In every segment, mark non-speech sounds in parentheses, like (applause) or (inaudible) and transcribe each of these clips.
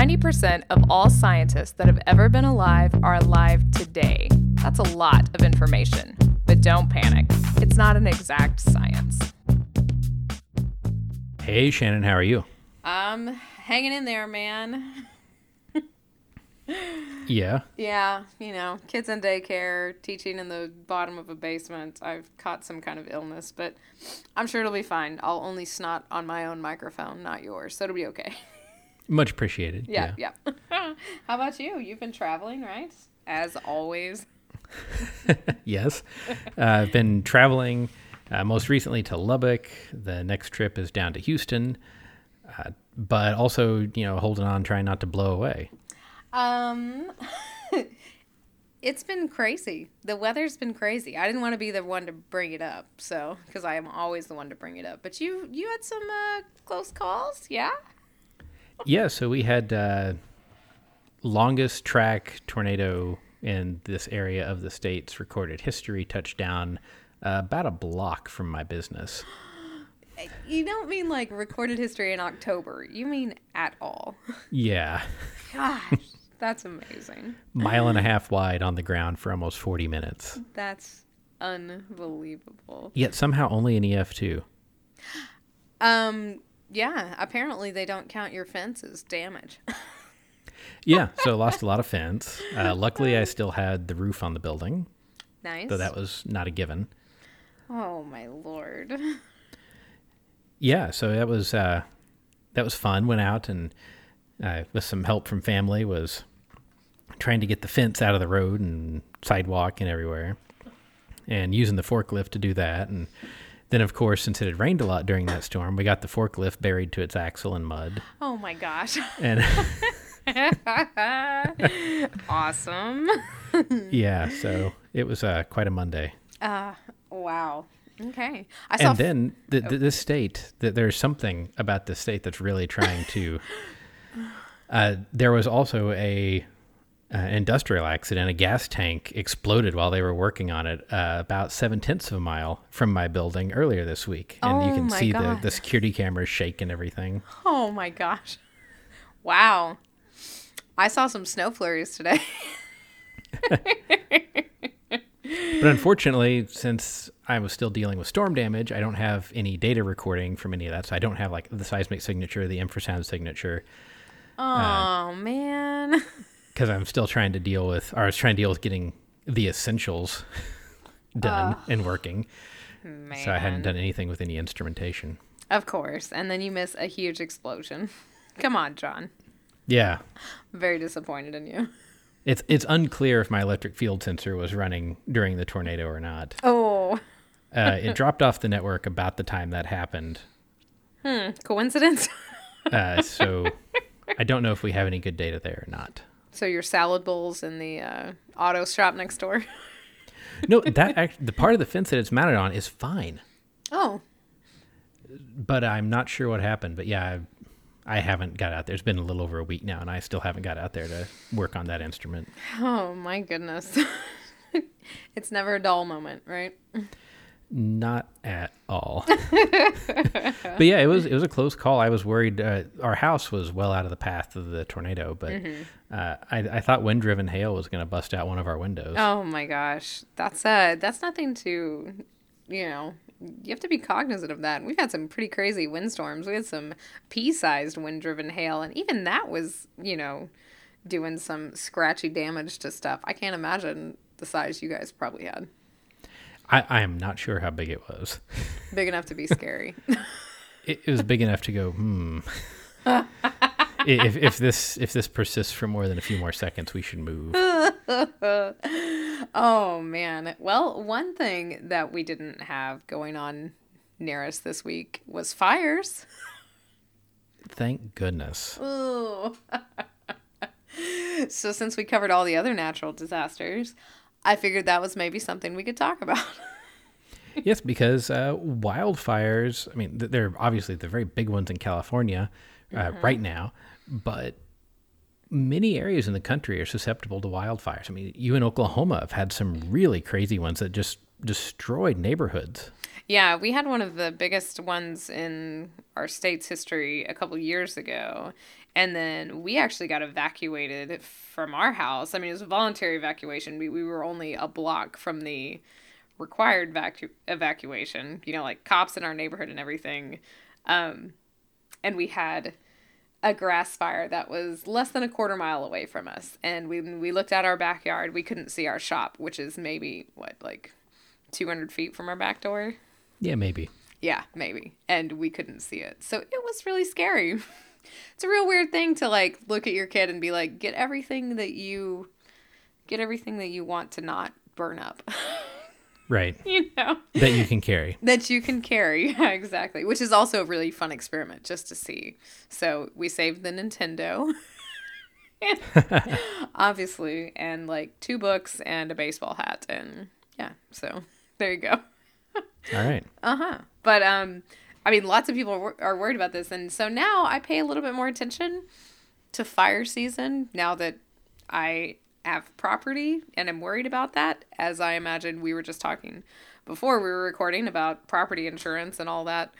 90% of all scientists that have ever been alive are alive today. That's a lot of information. But don't panic, it's not an exact science. Hey, Shannon, how are you? I'm hanging in there, man. Yeah. Yeah, you know, kids in daycare, teaching in the bottom of a basement. I've caught some kind of illness, but I'm sure it'll be fine. I'll only snot on my own microphone, not yours, so it'll be okay. (laughs) Much appreciated. Yeah, yeah. (laughs) How about you? You've been traveling, right? As always. (laughs) yes. Uh, I've been traveling uh, most recently to Lubbock. The next trip is down to Houston, uh, but also, you know, holding on, trying not to blow away. Um, (laughs) it's been crazy. The weather's been crazy. I didn't want to be the one to bring it up, so because I am always the one to bring it up. But you, you had some uh, close calls, yeah. Yeah, so we had uh, longest track tornado in this area of the states recorded history touchdown uh, about a block from my business. You don't mean like recorded history in October. You mean at all. Yeah. Gosh, that's amazing. Mile and a half wide on the ground for almost 40 minutes. That's unbelievable. Yet somehow only an EF2. Um, yeah, apparently they don't count your fence as damage. Yeah, so I lost a lot of (laughs) fence. Uh, luckily, I still had the roof on the building, nice. though that was not a given. oh my lord. Yeah, so that was uh, that was fun. Went out and uh, with some help from family was trying to get the fence out of the road and sidewalk and everywhere, and using the forklift to do that. And then, of course, since it had rained a lot during that storm, we got the forklift buried to its axle in mud. Oh my gosh. And (laughs) (laughs) awesome. yeah, so it was uh, quite a Monday. Uh, wow. Okay. I saw and then the, the, this state that there's something about this state that's really trying to (sighs) uh, there was also a uh, industrial accident a gas tank exploded while they were working on it uh, about seven tenths of a mile from my building earlier this week and you Oh can see the, God. the security cameras shake and everything Oh my gosh. Wow. I saw some snow flurries today. but unfortunately since i was still dealing with storm damage i don't have any data recording from any of that so i don't have like the seismic signature the infrasound signature Oh man. (laughs) because I'm still trying to deal with, or I was trying to deal with getting the essentials (laughs) done and working. Man. So I hadn't done anything with any instrumentation. Of course. And then you miss a huge explosion. (laughs) Come on, John. Yeah, Very disappointed in you. it's it's unclear if my electric field sensor was running during the tornado or not. Oh. (laughs) Uh, it dropped off the network about the time that happened. Hmm. Coincidence? Uh, so I don't know if we have any good data there or not. So your salad bowls in the uh, auto shop next door. No, (laughs) that act, the part of the fence that it's mounted on is fine, Oh. but I'm not sure what happened. But yeah, I, I haven't got out there. It's been a little over a week now, and I still haven't got out there to work on that instrument. Oh my goodness. (laughs) it's never a dull moment, right? Not at all. (laughs) but yeah, it was it was a close call. I was worried. Uh, our house was well out of the path of the tornado, but uh, I, I thought wind driven hail was going to bust out one of our windows. Oh my gosh. That's uh that's nothing to you know, you have to be cognizant of that. We've had some pretty crazy windstorms. We had some pea-sized wind-driven hail and even that was, you know, doing some scratchy damage to stuff. I can't imagine the size you guys probably had. I, I am not sure how big it was. (laughs) Big enough to be scary. (laughs) It, it was big enough to go hmm. (laughs) If if this if this persists for more than a few more seconds, we should move. oh man. Well, one thing that we didn't have going on near us this week was fires. Thank goodness. Ooh. so since we covered all the other natural disasters, I figured that was maybe something we could talk about. (laughs) yes, because uh, wildfires. I mean, th- they're obviously the very big ones in California uh, right now, but many areas in the country are susceptible to wildfires. I mean, you in Oklahoma have had some really crazy ones that just destroyed neighborhoods. Yeah, we had one of the biggest ones in our state's history a couple years ago. And then we actually got evacuated from our house. I mean, it was a voluntary evacuation. We, we were only a block from the required vacu- evacuation, you know, like cops in our neighborhood and everything. Um, and we had a grass fire that was less than a quarter mile away from us. And when we looked at our backyard, we couldn't see our shop, which is maybe, what, like 200 feet from our back door? Yeah, maybe. Yeah, maybe. And we couldn't see it. So it was really scary. (laughs) it's a real weird thing to like look at your kid and be like, get everything that you get everything that you want to not burn up. (laughs) Right. you know? That you can carry. (laughs) that you can carry. (laughs) Yeah, exactly. Which is also a really fun experiment just to see. So we saved the Nintendo. Obviously, and like two books and a baseball hat and yeah, so there you go. All right. Uh huh. But um, I mean, lots of people are, worried about this, and so now I pay a little bit more attention to fire season now that I have property and I'm worried about that. As I imagine, we were just talking before we were recording about property insurance and all that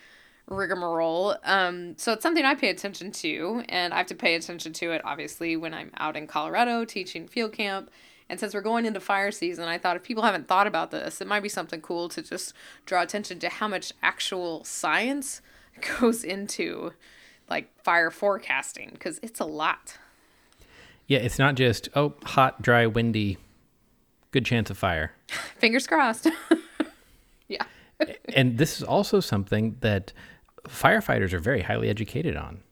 rigmarole. Um, so it's something I pay attention to, and I have to pay attention to it obviously when I'm out in Colorado teaching field camp. And since we're going into fire season, I thought if people haven't thought about this, it might be something cool to just draw attention to how much actual science (laughs) goes into like fire forecasting because it's a lot. Yeah, it's not just, oh, hot, dry, windy, good chance of fire. (laughs) Fingers crossed. (laughs) yeah. and this is also something that firefighters are very highly educated on.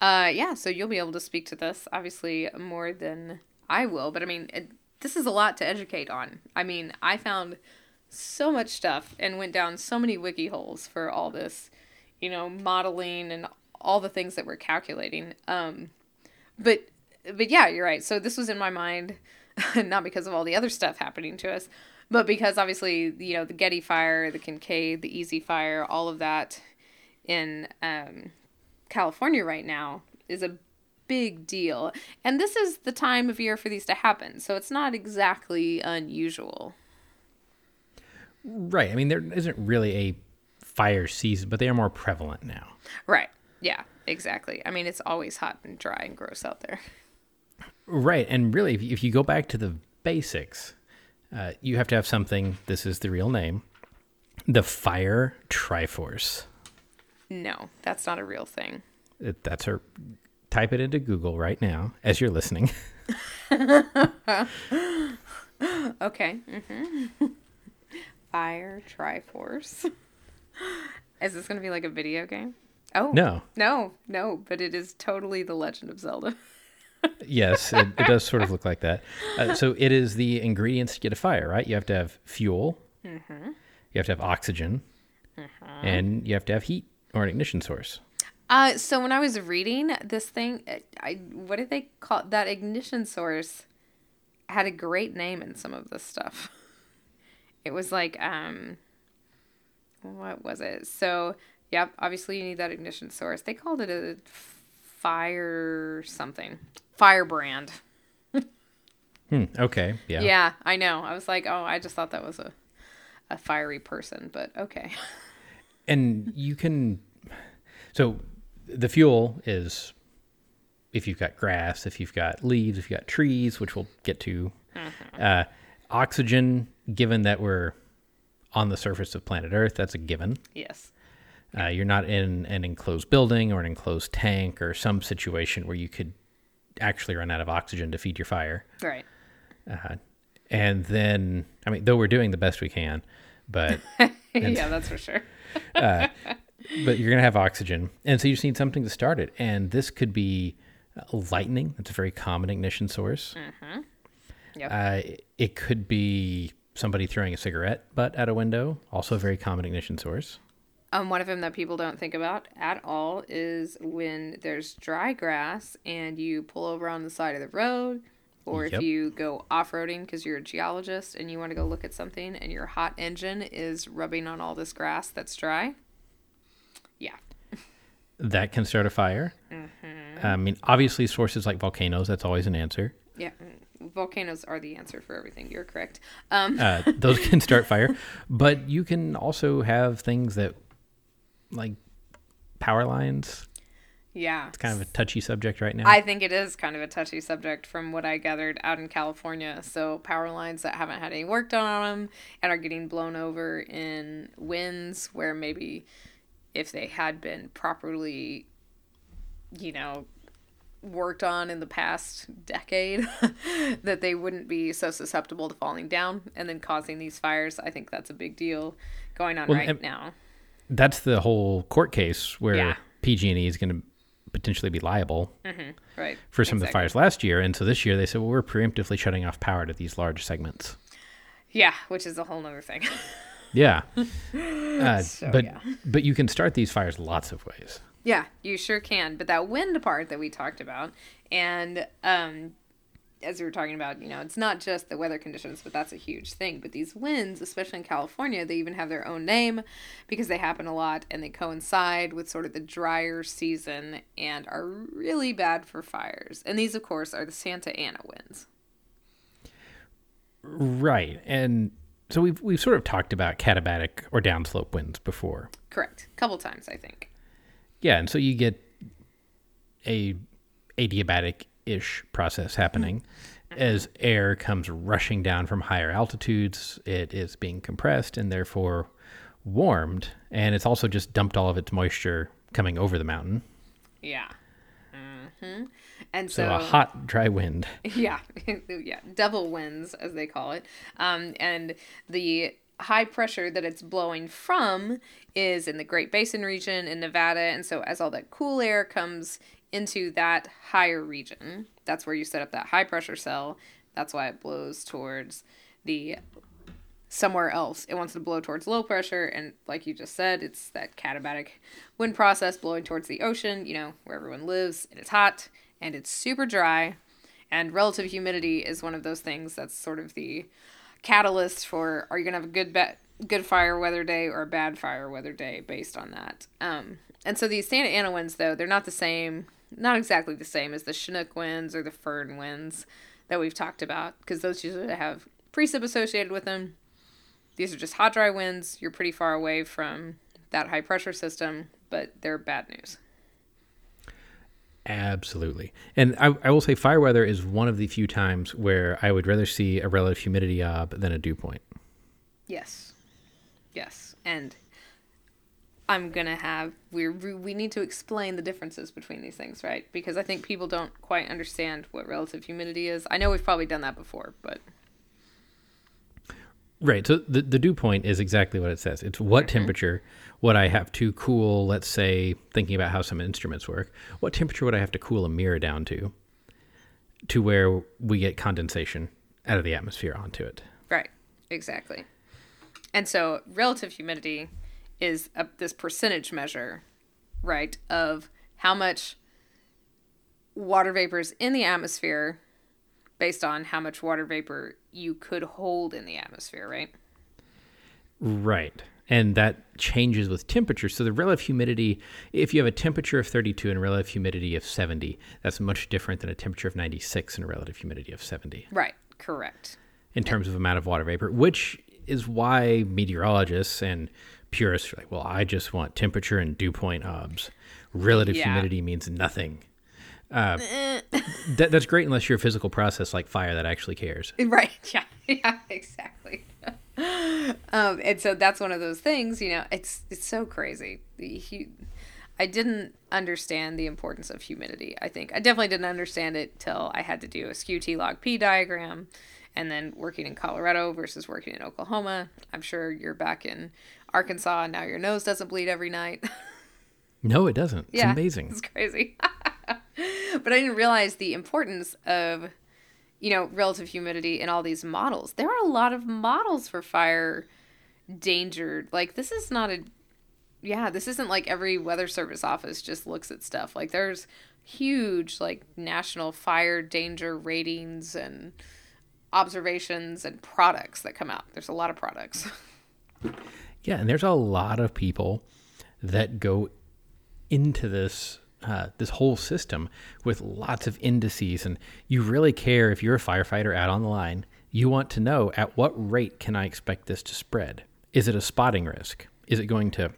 Uh, yeah, so you'll be able to speak to this obviously more than I will, but I mean, it, this is a lot to educate on. I mean, I found so much stuff and went down so many wiki holes for all this, you know, modeling and all the things that we're calculating. Um, but but yeah, you're right. So this was in my mind, (laughs) not because of all the other stuff happening to us, but because obviously you know the Getty fire, the Kincade, the Easy fire, all of that in um, California right now is a big deal. And this is the time of year for these to happen. So it's not exactly unusual. Right. I mean, there isn't really a fire season, but they are more prevalent now. Right. Yeah, exactly. I mean, it's always hot and dry and gross out there. Right. And really, if you, go back to the basics, uh, you have to have something. This is the real name the Fire Triforce. No, that's not a real thing. It, that's her. Type it into Google right now as you're listening. (laughs) Okay. Mm-hmm. (laughs) Fire Triforce. Is this going to be like a video game? Oh. No. No, no, but it is totally The Legend of Zelda. (laughs) yes, it, it does sort of look like that. Uh, so it is the ingredients to get a fire, right? You have to have fuel, Mm-hmm. you have to have oxygen, and you have to have heat or an ignition source. Uh, so when I was reading this thing, uh, I what did they call that ignition source? Had a great name in some of this stuff. (laughs) It was like um, what was it? So yep, obviously you need that ignition source. They called it a fire something, firebrand. Hmm, okay, yeah. Yeah, I know. I was like, oh, I just thought that was a a fiery person, but okay. (laughs) And you can. So the fuel is if you've got grass, if you've got leaves, if you've got trees, which we'll get to. Uh, oxygen, given that we're on the surface of planet Earth, that's a given. yes. Uh, you're not in an enclosed building or an enclosed tank or some situation where you could actually run out of oxygen to feed your fire. Right. Uh, and then, I mean, though we're doing the best we can, but (laughs) yeah, that's for sure. (laughs) but you're gonna have oxygen, and so you just need something to start it. And this could be uh, lightning. That's a very common ignition source. Yep. Uh, it could be somebody throwing a cigarette butt out a window. Also a very common ignition source. Um, one of them that people don't think about at all is when there's dry grass and you pull over on the side of the road, or Yep. if you go off roading because you're a geologist and you want to go look at something and your hot engine is rubbing on all this grass that's dry. Yeah. That can start a fire. Mm-hmm. I mean, obviously, sources like volcanoes. That's always an answer. Yeah. volcanoes are the answer for everything. You're correct. Um, Uh, those (laughs) can start fire, but you can also have things that, like, power lines. yeah. It's kind of a touchy subject right now. I think it is kind of a touchy subject from what I gathered out in California. So power lines that haven't had any work done on them and are getting blown over in winds where maybe if they had been properly, you know, worked on in the past decade, (laughs) that they wouldn't be so susceptible to falling down and then causing these fires. I think that's a big deal going on Well, right now. That's the whole court case where Yeah. PG&E is going to potentially be liable mm-hmm, Right. for some of the fires last year, and so this year they said, "Well, we're preemptively shutting off power to these large segments." Yeah, which is a whole other thing. (laughs) Yeah, (laughs) uh, So, but yeah. but you can start these fires lots of ways. Yeah, you sure can. But that wind part that we talked about, and um, as we were talking about, you know, it's not just the weather conditions, but that's a huge thing. But these winds, especially in California, they even have their own name because they happen a lot and they coincide with sort of the drier season and are really bad for fires. And these, of course, are the Santa Ana winds. Right, and so we've we've sort of talked about katabatic or downslope winds before. Correct. A couple times, I think. Yeah, and so you get a adiabatic ish process happening as air comes rushing down from higher altitudes. It is being compressed and therefore warmed, and it's also just dumped all of its moisture coming over the mountain. Yeah. hmm And So so, a hot, dry wind. (laughs) Yeah, (laughs) yeah, devil winds as they call it. Um, and the high pressure that it's blowing from is in the Great Basin region in Nevada, and so as all that cool air comes into that higher region, that's where you set up that high pressure cell. That's why it blows towards the somewhere else. It wants to blow towards low pressure, and like you just said, it's that katabatic wind process blowing towards the ocean, you know, where everyone lives, and it's hot and it's super dry. And relative humidity is one of those things that's sort of the catalyst for are you gonna have a good bet good fire weather day or a bad fire weather day based on that. Um, and so these Santa Ana winds though, they're not the same not exactly the same as the Chinook winds or the Foehn winds that we've talked about, because those usually have precip associated with them. These are just hot, dry winds. You're pretty far away from that high pressure system, but they're bad news. Absolutely. And I, I will say fire weather is one of the few times where I would rather see a relative humidity ob than a dew point. Yes. Yes. And I'm going to have we we need to explain the differences between these things, right? Because I think people don't quite understand what relative humidity is. I know we've probably done that before, but Right. So the, the dew point is exactly what it says. It's what mm-hmm. temperature would I have to cool, let's say, thinking about how some instruments work, what temperature would I have to cool a mirror down to to where we get condensation out of the atmosphere onto it? Right, exactly. And so relative humidity is a, this percentage measure, right, of how much water vapor is in the atmosphere based on how much water vapor you could hold in the atmosphere, right? Right. And that changes with temperature. So the relative humidity, if you have a temperature of 32 and relative humidity of 70, that's much different than a temperature of 96 and a relative humidity of 70 Right, correct. in terms of amount of water vapor, which is why meteorologists and purists are like, well, I just want temperature and dew point obs. Relative Yeah. humidity means nothing. Uh, (laughs) that, that's great unless you're a physical process like fire that actually cares. Right. (laughs) Yeah. Yeah. Exactly. (laughs) um, and so that's one of those things. You know, it's it's so crazy. The hu- I didn't understand the importance of humidity. I think I definitely didn't understand it till I had to do a skew T log P diagram, and then working in Colorado versus working in Oklahoma. I'm sure you're back in Arkansas and now your nose doesn't bleed every night. (laughs) No, it doesn't. It's Yeah, amazing. It's crazy. (laughs) but I didn't realize the importance of, you know, relative humidity in all these models. There are a lot of models for fire danger. Like this is not a yeah, this isn't like every weather service office just looks at stuff. Like there's huge like national fire danger ratings and observations and products that come out. There's a lot of products. (laughs) Yeah, and there's a lot of people that go into this uh, this whole system with lots of indices, and you really care if you're a firefighter out on the line. You want to know at what rate can I expect this to spread? Is it a spotting risk? Is it going to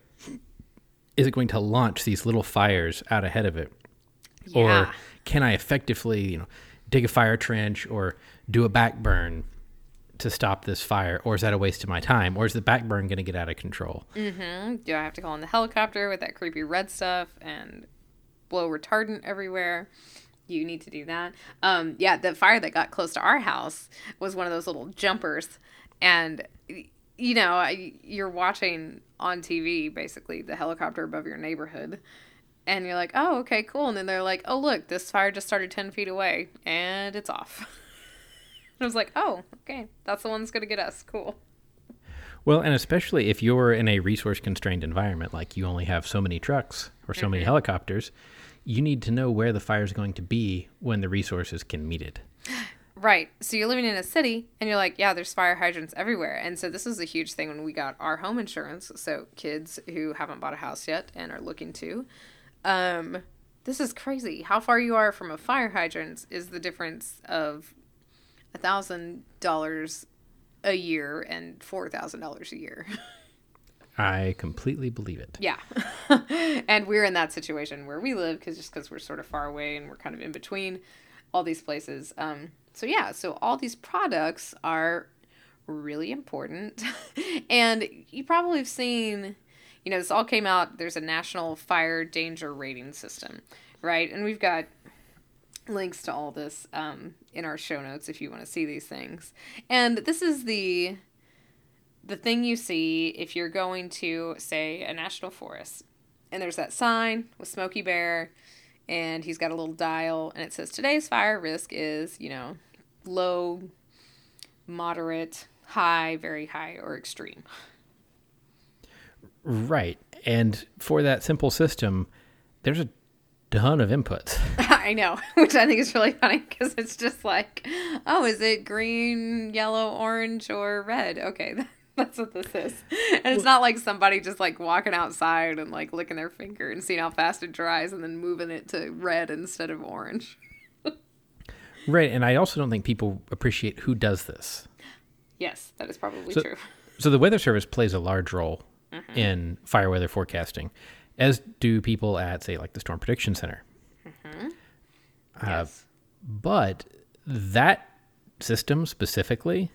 is it going to launch these little fires out ahead of it? Yeah. Or can I effectively, you know, dig a fire trench or do a back burn to stop this fire? Or is that a waste of my time? Or is the back burn going to get out of control? Mm-hmm. Do I have to call in the helicopter with that creepy red stuff and blow retardant everywhere? You need to do that. Um, yeah, the fire that got close to our house was one of those little jumpers, and you know, you're watching on TV basically the helicopter above your neighborhood, and you're like, oh, okay, cool. And then they're like, oh, look, this fire just started 10 feet away and it's off. and (laughs) I was like, oh, okay, that's the one that's going to get us. Cool. Well, and especially if you're in a resource constrained environment, like you only have so many trucks or so many helicopters, you need to know where the fire is going to be when the resources can meet it. Right. So you're living in a city and you're like, yeah, there's fire hydrants everywhere. And so this is a huge thing when we got our home insurance. So kids who haven't bought a house yet and are looking to, um, this is crazy. How far you are from a fire hydrant is the difference of a thousand dollars a year and four thousand dollars a year. (laughs) I completely believe it. Yeah. (laughs) and we're in that situation where we live because just because we're sort of far away and we're kind of in between all these places. Um, so, yeah, so all these products are really important. (laughs) and you probably have seen, you know, this all came out, there's a national fire danger rating system, right? And we've got links to all this um, in our show notes if you want to see these things. And this is the the thing you see if you're going to say a national forest and there's that sign with Smokey Bear and he's got a little dial and it says today's fire risk is, you know, low, moderate, high, very high or extreme. Right. And for that simple system, there's a ton of inputs. (laughs) I know, (laughs) which I think is really funny because it's just like, oh, is it green, yellow, orange, or red? Okay, (laughs) (laughs) that's what this is. And it's not like somebody just like walking outside and like licking their finger and seeing how fast it dries and then moving it to red instead of orange. (laughs) right. And I also don't think people appreciate who does this. Yes, that is probably So- true. So the Weather Service plays a large role in fire weather forecasting, as do people at, say, like the Storm Prediction Center. Uh, yes. But that system specifically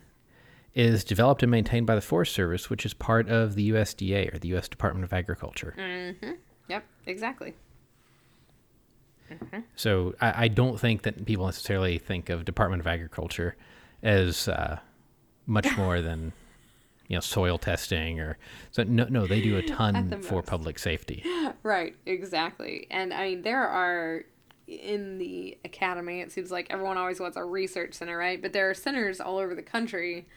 is developed and maintained by the Forest Service, which is part of the USDA or the U.S. Department of Agriculture. Mm-hmm. Yep, exactly. So I, I don't think that people necessarily think of Department of Agriculture as uh, much (laughs) more than you know soil testing or so. No, no, they do a ton for most. public safety. (laughs) Right, exactly. And I mean, there are in the academy, it seems like everyone always wants a research center, right? But there are centers all over the country,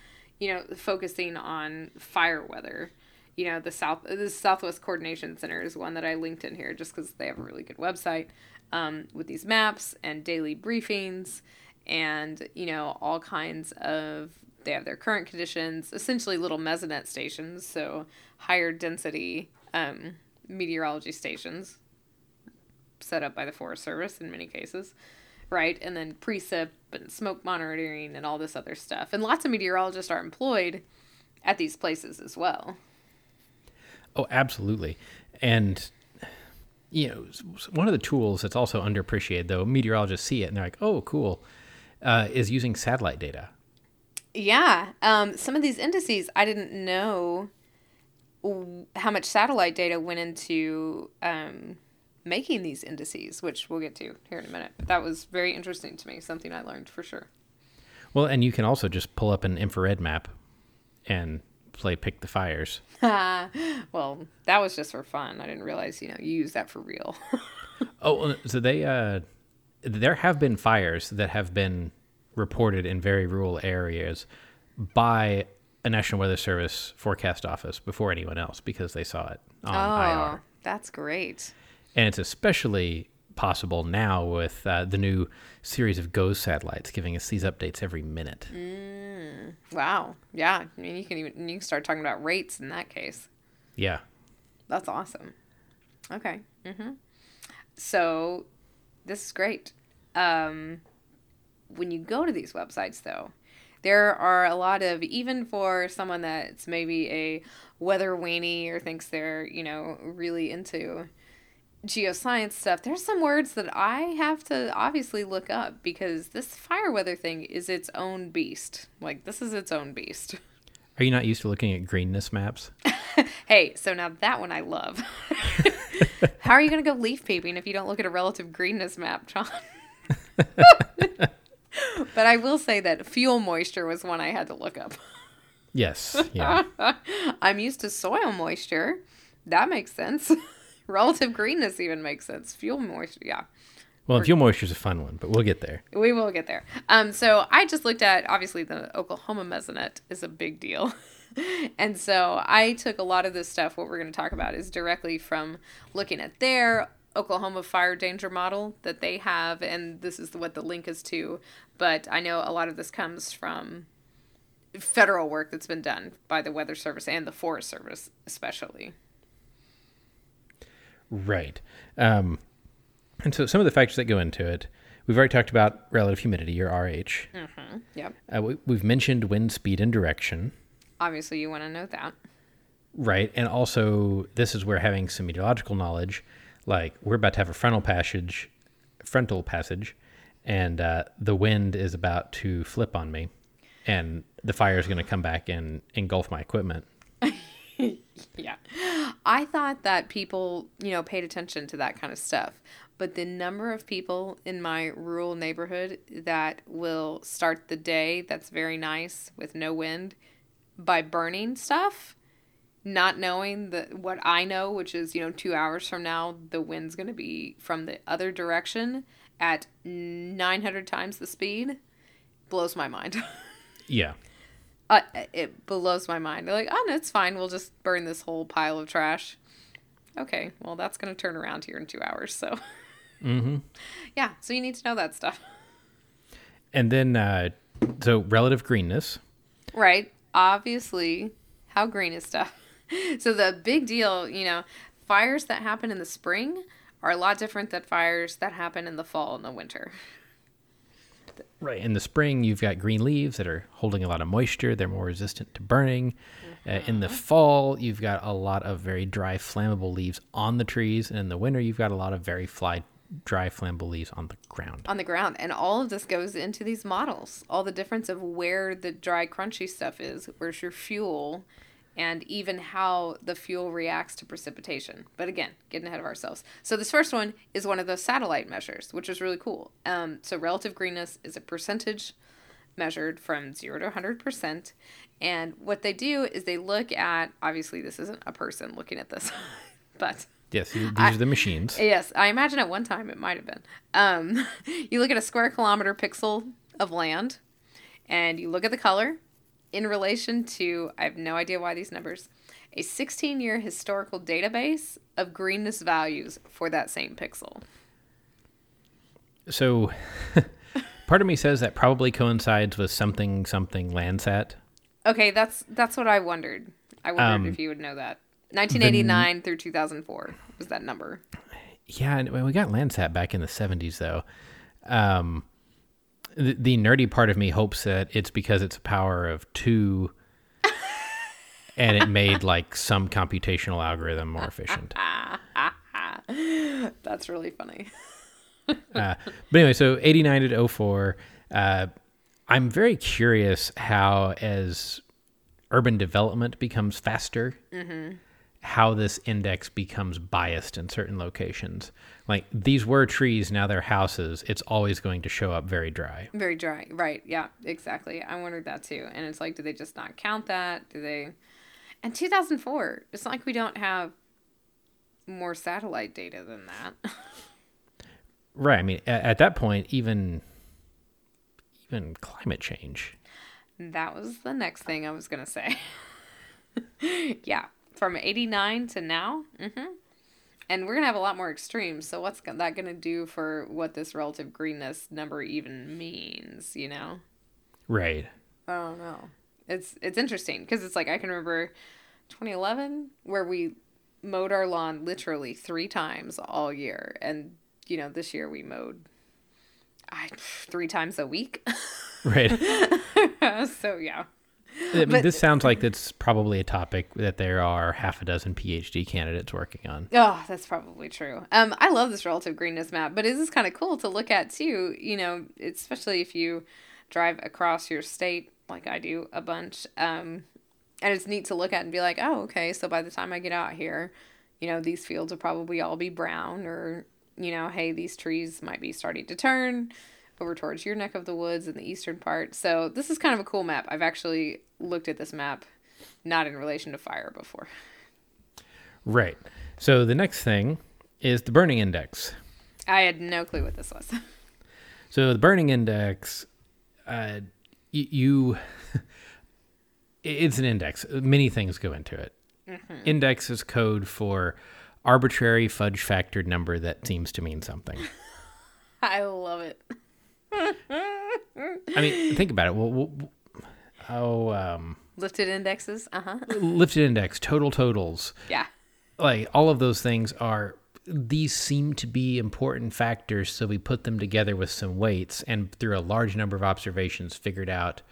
you know, focusing on fire weather. You know, the South, the Southwest Coordination Center is one that I linked in here just because they have a really good website um, with these maps and daily briefings and, you know, all kinds of they have their current conditions, essentially little mesonet stations, so higher density um, meteorology stations set up by the Forest Service in many cases, right? And then precip and smoke monitoring and all this other stuff. And lots of meteorologists are employed at these places as well. Oh, absolutely. And you know, one of the tools that's also underappreciated, though, meteorologists see it and they're like, "Oh, cool," uh, is using satellite data. Yeah, um, some of these indices I didn't know how much satellite data went into um, making these indices, which we'll get to here in a minute. But that was very interesting to me, something I learned for sure. Well, and you can also just pull up an infrared map and play pick the fires. (laughs) well, that was just for fun. I didn't realize, you know, you use that for real. (laughs) Oh, so they uh, there have been fires that have been reported in very rural areas by a National Weather Service forecast office before anyone else because they saw it on oh, IR. that's great. And it's especially possible now with uh, the new series of GOES satellites giving us these updates every minute. Wow. Yeah. I mean, you can even you can start talking about rates in that case. Yeah. That's awesome. Okay. hmm so this is great. Um, when you go to these websites, though, there are a lot of even for someone that's maybe a weather weenie or thinks they're you know really into geoscience stuff. There's some words that I have to obviously look up because this fire weather thing is its own beast. Like this is its own beast. (laughs) Are you not used to looking at greenness maps? hey, so now that one I love. (laughs) How are you going to go leaf peeping if you don't look at a relative greenness map, John? (laughs) but I will say that fuel moisture was one I had to look up. Yes. Yeah. I'm used to soil moisture. That makes sense. Relative greenness even makes sense. Fuel moisture, yeah. Well, fuel moisture is a fun one, but we'll get there. We will get there. Um, so I just looked at obviously the Oklahoma mesonet is a big deal. (laughs) and so I took a lot of this stuff, what we're going to talk about is directly from looking at their Oklahoma fire danger model that they have, and this is what the link is to. But I know a lot of this comes from federal work that's been done by the Weather Service and the Forest Service, especially. Right. Um, and so some of the factors that go into it, we've already talked about relative humidity, or RH. Mm-hmm. Yep. Uh, we, we've mentioned wind speed and direction. Obviously, you want to know that. Right. And also, this is where having some meteorological knowledge, like we're about to have a frontal passage, frontal passage, and uh, the wind is about to flip on me, and the fire is going to come back and engulf my equipment. I thought that people, you know, paid attention to that kind of stuff. But the number of people in my rural neighborhood that will start the day that's very nice with no wind by burning stuff, not knowing that what I know, which is, you know, two hours from now, the wind's going to be from the other direction at 900 times the speed, blows my mind. (laughs) yeah. Uh, it blows my mind. They're like, oh, no, it's fine. We'll just burn this whole pile of trash. Okay, well, that's going to turn around here in two hours. So, mm-hmm. (laughs) yeah, so you need to know that stuff. And then, uh, so relative greenness. Right. Obviously, how green is stuff? (laughs) so, the big deal, you know, fires that happen in the spring are a lot different than fires that happen in the fall and the winter. Right. In the spring, you've got green leaves that are holding a lot of moisture. They're more resistant to burning. Mm-hmm. Uh, in the fall, you've got a lot of very dry, flammable leaves on the trees. And in the winter, you've got a lot of very fly, dry, flammable leaves on the ground. On the ground. And all of this goes into these models. All the difference of where the dry, crunchy stuff is, where's your fuel, and even how the fuel reacts to precipitation. But again, getting ahead of ourselves. So this first one is one of those satellite measures, which is really cool. Um, so relative greenness is a percentage measured from 0 to 100%. And what they do is they look at, obviously this isn't a person looking at this, (laughs) but... Yes, these I, are the machines. Yes, I imagine at one time it might have been. Um, (laughs) you look at a square kilometer pixel of land, and you look at the color, in relation to, I have no idea why these numbers, a 16 year historical database of greenness values for that same pixel. So, (laughs) part of me says that probably coincides with something something Landsat. Okay, that's that's what I wondered. I wondered um, if you would know that. 1989 the, through 2004 was that number. Yeah, and we got Landsat back in the 70s though. Um, the, the nerdy part of me hopes that it's because it's a power of two and it made like some computational algorithm more efficient. (laughs) That's really funny. (laughs) uh, but anyway, so 89 to 04. Uh, I'm very curious how, as urban development becomes faster, mm-hmm how this index becomes biased in certain locations. Like these were trees, now they're houses. It's always going to show up very dry. Very dry, right? Yeah, exactly. I wondered that too. And it's like, do they just not count that? Do they? And 2004, it's not like we don't have more satellite data than that. (laughs) right. I mean, at, at that point, even even climate change. That was the next thing I was gonna say. (laughs) yeah, from 89 to now. Mm-hmm. And we're going to have a lot more extremes. So, what's that going to do for what this relative greenness number even means, you know? Right. I don't know. It's, it's interesting because it's like I can remember 2011 where we mowed our lawn literally three times all year. And you know, this year we mowed I, three times a week. Right. (laughs) so yeah. I mean, But- this sounds like that's probably a topic that there are half a dozen PhD candidates working on. Oh, that's probably true. Um, I love this relative greenness map, but it is kind of cool to look at too. You know, especially if you drive across your state like I do a bunch. Um, and it's neat to look at and be like, oh, okay. So by the time I get out here, you know, these fields will probably all be brown, or you know, hey, these trees might be starting to turn over towards your neck of the woods in the eastern part. So this is kind of a cool map. I've actually looked at this map, not in relation to fire before. Right. So the next thing is the burning index. I had no clue what this was. (laughs) So the burning index, uh, y- you, (laughs) it's an index. Many things go into it. Index is code for arbitrary fudge factored number that seems to mean something. (laughs) I love it. I mean, think about it. Well, well, oh, um, Lifted indexes. Uh huh. lifted index, total totals, Yeah. like all of those things are. These seem to be important factors, so we put them together with some weights, and through a large number of observations, figured out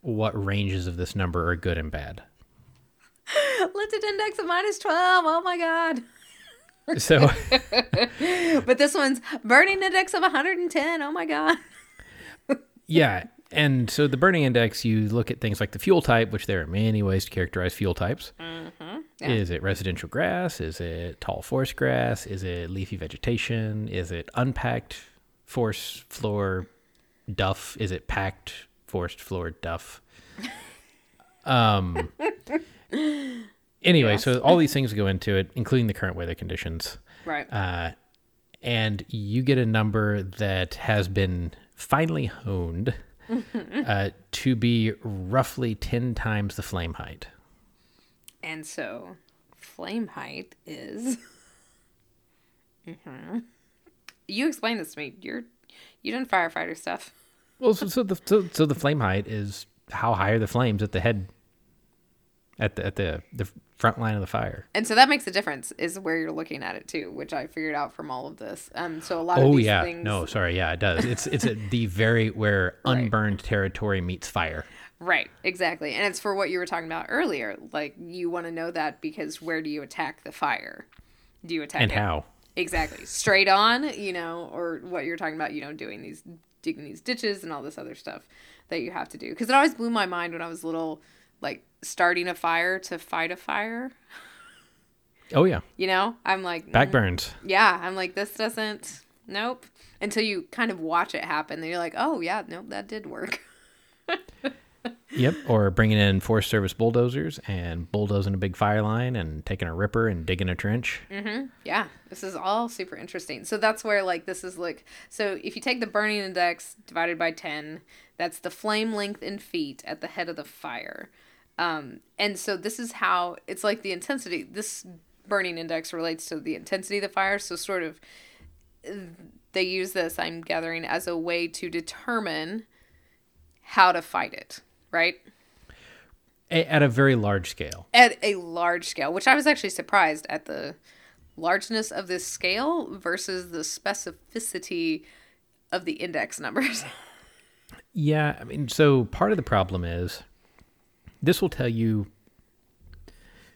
what ranges of this number are good and bad. (laughs) Lifted index of minus 12. Oh my God. (laughs) So, (laughs) But this one's burning index of 110. Oh my God. (laughs) yeah, and so the burning index, you look at things like the fuel type, which there are many ways to characterize fuel types. Yeah. Is it residential grass? Is it tall forest grass? Is it leafy vegetation? Is it unpacked forest floor duff? Is it packed forest floor duff? Um. Anyway, Yes. so all these things go into it, including the current weather conditions, Right. uh, and you get a number that has been finally honed (laughs) uh, to be roughly ten times the flame height. and so flame height is. (laughs) hmm You explain this to me. You're you done firefighter stuff. Well, so, so the so, so the flame height is how high are the flames at the head, at the at the the front line of the fire. And so that makes a difference is where you're looking at it too, which I figured out from all of this. Um so a lot of Oh these yeah, things no, sorry, yeah, it does. It's it's at the very where (laughs) Right. unburned territory meets fire. Right, exactly. And it's for what you were talking about earlier. Like you want to know that because where do you attack the fire? Do you attack And it how? exactly straight on, you know, or what you're talking about, you know, doing these digging these ditches and all this other stuff that you have to do. Cuz it always blew my mind when I was little like starting a fire to fight a fire, Oh yeah, you know? I'm like back mm. Yeah, I'm like this doesn't nope. Until you kind of watch it happen, then you're like, "Oh, yeah, nope, that did work." (laughs) Yep, or bringing in Forest Service bulldozers and bulldozing a big fire line and taking a ripper and digging a trench. Yeah, this is all super interesting. So that's where like this is like so if you take the burning index divided by 10, that's the flame length in feet at the head of the fire. Um and so this is how it's like the intensity this burning index relates to the intensity of the fire, so sort of they use this I'm gathering as a way to determine how to fight it, right? A- at a very large scale. at a large scale, which I was actually surprised at the largeness of this scale versus the specificity of the index numbers. (laughs) Yeah, I mean, so part of the problem is this will tell you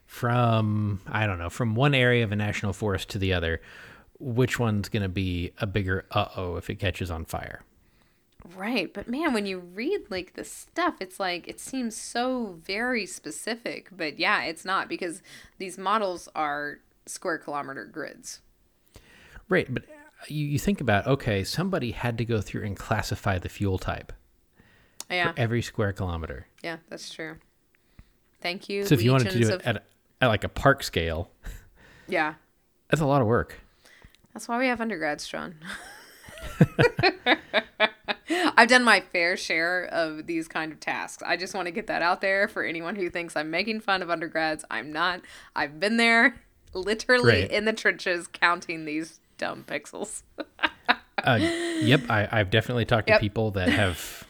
from, I don't know, from one area of a national forest to the other, which one's going to be a bigger uh oh if it catches on fire. right, but man, when you read like the stuff, it's like it seems so very specific, but yeah, it's not because these models are square kilometer grids. Right, but you, you think about, okay, somebody had to go through and classify the fuel type Yeah, for every square kilometer. yeah, that's true. Thank you. So if you wanted to do it at, at like a park scale, yeah, that's a lot of work. That's why we have undergrads, John. (laughs) I've done my fair share of these kind of tasks. I just want to get that out there for anyone who thinks I'm making fun of undergrads. I'm not. I've been there literally Right. in the trenches counting these dumb pixels. (laughs) Uh, yep, I, I've definitely talked Yep. to people that have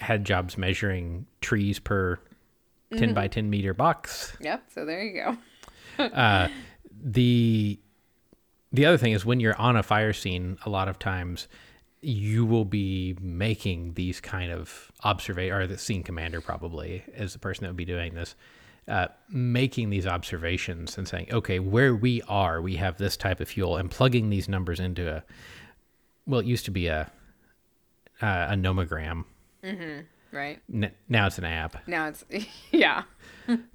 had jobs measuring trees per 10 by 10 meter box. yep, so there you go. (laughs) Uh, the the other thing is when you're on a fire scene, a lot of times you will be making these kind of observation, or the scene commander probably is the person that would be doing this, uh, making these observations and saying, okay, where we are, we have this type of fuel, and plugging these numbers into a, well, it used to be a uh, a nomogram. Right. N- now it's an app. Now it's (laughs) yeah.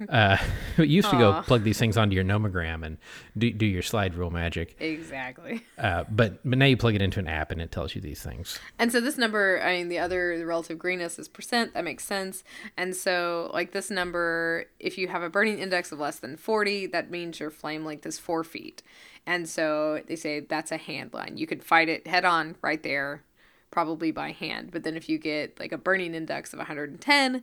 Uh, (laughs) it used to go plug these things onto your nomogram and do, do your slide rule magic. Exactly. Uh, but but now you plug it into an app and it tells you these things. And so this number, I mean, the other the relative greenness is percent. That makes sense. And so, like this number, if you have a burning index of less than forty, that means your flame length is four feet. And so they say that's a hand line. You could fight it head on right there, probably by hand. But then if you get like a burning index of 110, your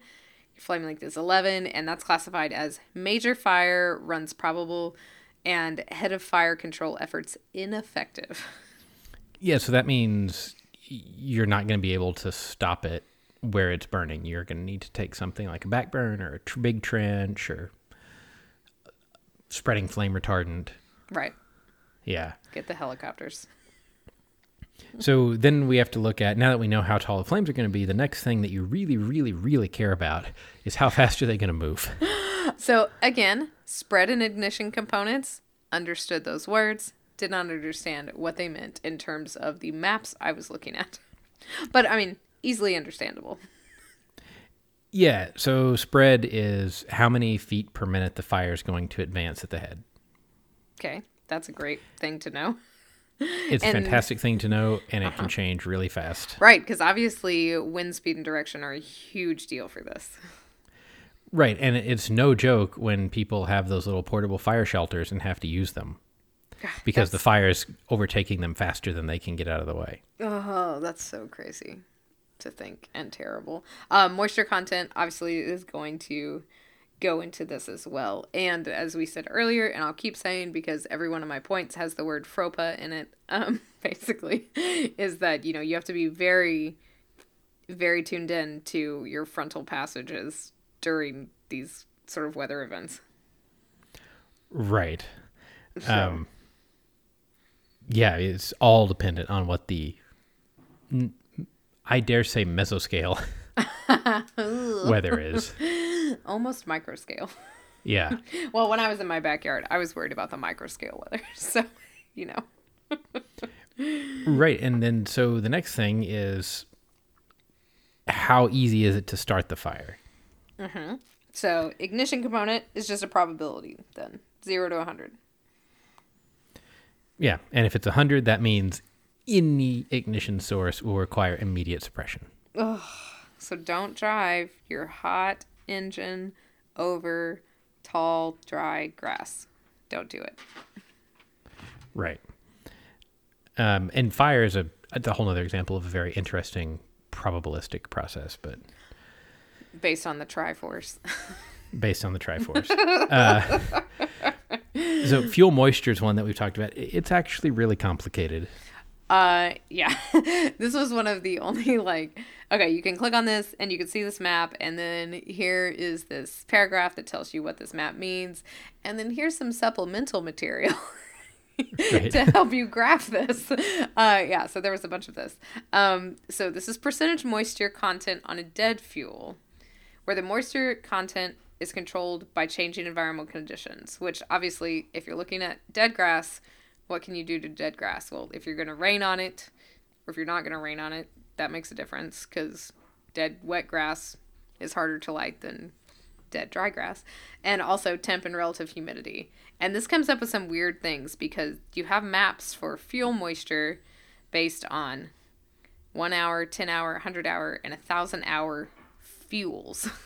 flame length is 11, and that's classified as major fire, runs probable, and head of fire control efforts ineffective. Yeah, so that means you're not going to be able to stop it where it's burning. You're going to need to take something like a backburn or a tr- big trench or spreading flame retardant. right. Yeah. Get the helicopters. So then we have to look at now that we know how tall the flames are going to be. The next thing that you really, really, really care about is how (laughs) fast are they going to move. (laughs) So again, spread and ignition components, understood those words, did not understand what they meant in terms of the maps I was looking at. (laughs) But I mean, easily understandable. Yeah. So spread is how many feet per minute the fire is going to advance at the head. Okay, that's a great thing to know. It's a fantastic thing to know, and it can uh-huh. change really fast. Right, because obviously wind speed and direction are a huge deal for this. Right, and it's no joke when people have those little portable fire shelters and have to use them ah, because the fire is overtaking them faster than they can get out of the way. Oh, that's so crazy to think and terrible. Um, moisture content obviously is going to go into this as well. And as we said earlier, and I'll keep saying because every one of my points has the word FROPA in it, um, (laughs) basically, is that, you know, you have to be very, very tuned in to your frontal passages during these sort of weather events. Right. So, Um, yeah, it's all dependent on what the, I dare say, mesoscale (laughs) (laughs) weather is. (laughs) almost micro scale. Yeah. (laughs) Well, when I was in my backyard, I was worried about the micro scale weather. So, you know. Right. And then, so the next thing is how easy is it to start the fire? Mm-hmm. So ignition component is just a probability then. Zero to 100. Yeah. And if it's 100, that means any ignition source will require immediate suppression. So don't drive your hot engine over tall, dry grass. Don't do it. Right. Um, and fire is a, a whole other example of a very interesting probabilistic process, but Based on the Triforce. (laughs) based on the Triforce. uh, (laughs) so fuel moisture is one that we've talked about. It's actually really complicated. Uh, yeah. (laughs) this was one of the only (laughs) like okay, you can click on this and you can see this map and then here is this paragraph that tells you what this map means and then here's some supplemental (laughs) material. To help you graph this. Uh, yeah, so there was a bunch of this. Um, so this is percentage moisture content on a dead fuel, where the moisture content is controlled by changing environmental conditions. Which obviously, if you're looking at dead grass, what can you do to dead grass? Well, if you're going to rain on it, or if you're not going to rain on it, that makes a difference because dead wet grass is harder to light than dead dry grass, and also temp and relative humidity. And this comes up with some weird things because you have maps for fuel moisture based on one hour, 10 hour, 100 hour, and a 1,000 hour fuels. (laughs)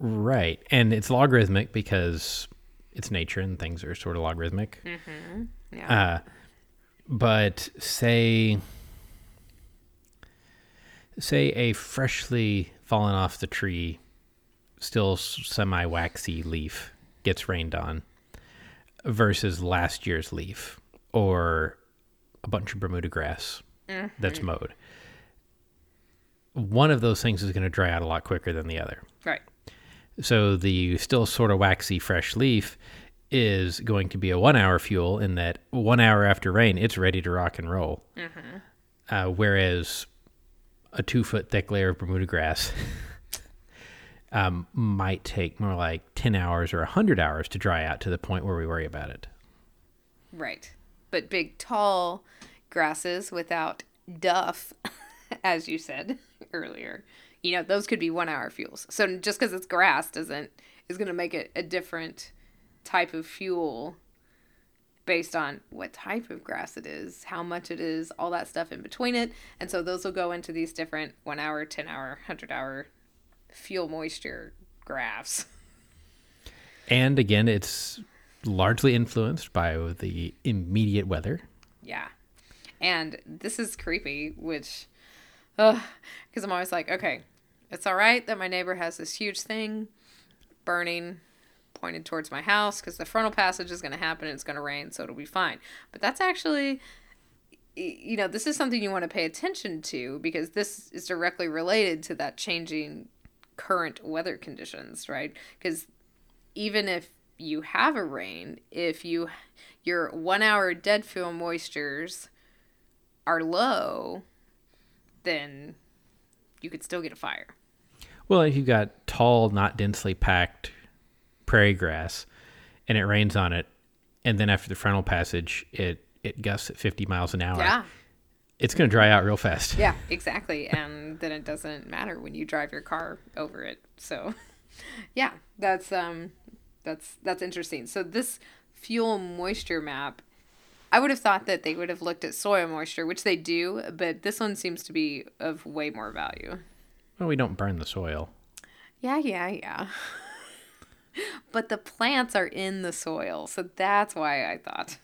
Right. And it's logarithmic because it's nature and things are sort of logarithmic. yeah. Uh, but say say a freshly fallen off the tree, still semi waxy leaf gets rained on versus last year's leaf or a bunch of Bermuda grass that's mowed. One of those things is going to dry out a lot quicker than the other. So the still sort of waxy fresh leaf is going to be a one hour fuel in that one hour after rain, it's ready to rock and roll. Uh, whereas a two foot thick layer of Bermuda grass (laughs) um, might take more like 10 hours or 100 hours to dry out to the point where we worry about it. Right. But big, tall grasses without duff, (laughs) as you said earlier, you know, those could be one hour fuels. So just because it's grass doesn't, is going to make it a different type of fuel based on what type of grass it is, how much it is, all that stuff in between it. And so those will go into these different one hour, 10 hour, 100 hour fuel moisture graphs. And again, it's largely influenced by the immediate weather. Yeah. And this is creepy, which, because I'm always like, okay, it's all right that my neighbor has this huge thing burning pointed towards my house because the frontal passage is going to happen and it's going to rain, so it'll be fine. But that's actually, you know, this is something you want to pay attention to because this is directly related to that changing current weather conditions, right? Because even if you have a rain, if you your one hour dead fuel moistures are low, then you could still get a fire. Well, if you've got tall, not densely packed prairie grass and it rains on it, and then after the frontal passage, it, it gusts at 50 miles an hour. Yeah. It's going to dry out real fast. Yeah, (laughs) exactly. and then it doesn't matter when you drive your car over it. So, (laughs) yeah, that's um that's that's interesting. So this fuel moisture map I would have thought that they would have looked at soil moisture, which they do, but this one seems to be of way more value. Well, we don't burn the soil. Yeah, yeah, yeah. (laughs) but the plants are in the soil, so that's why I thought.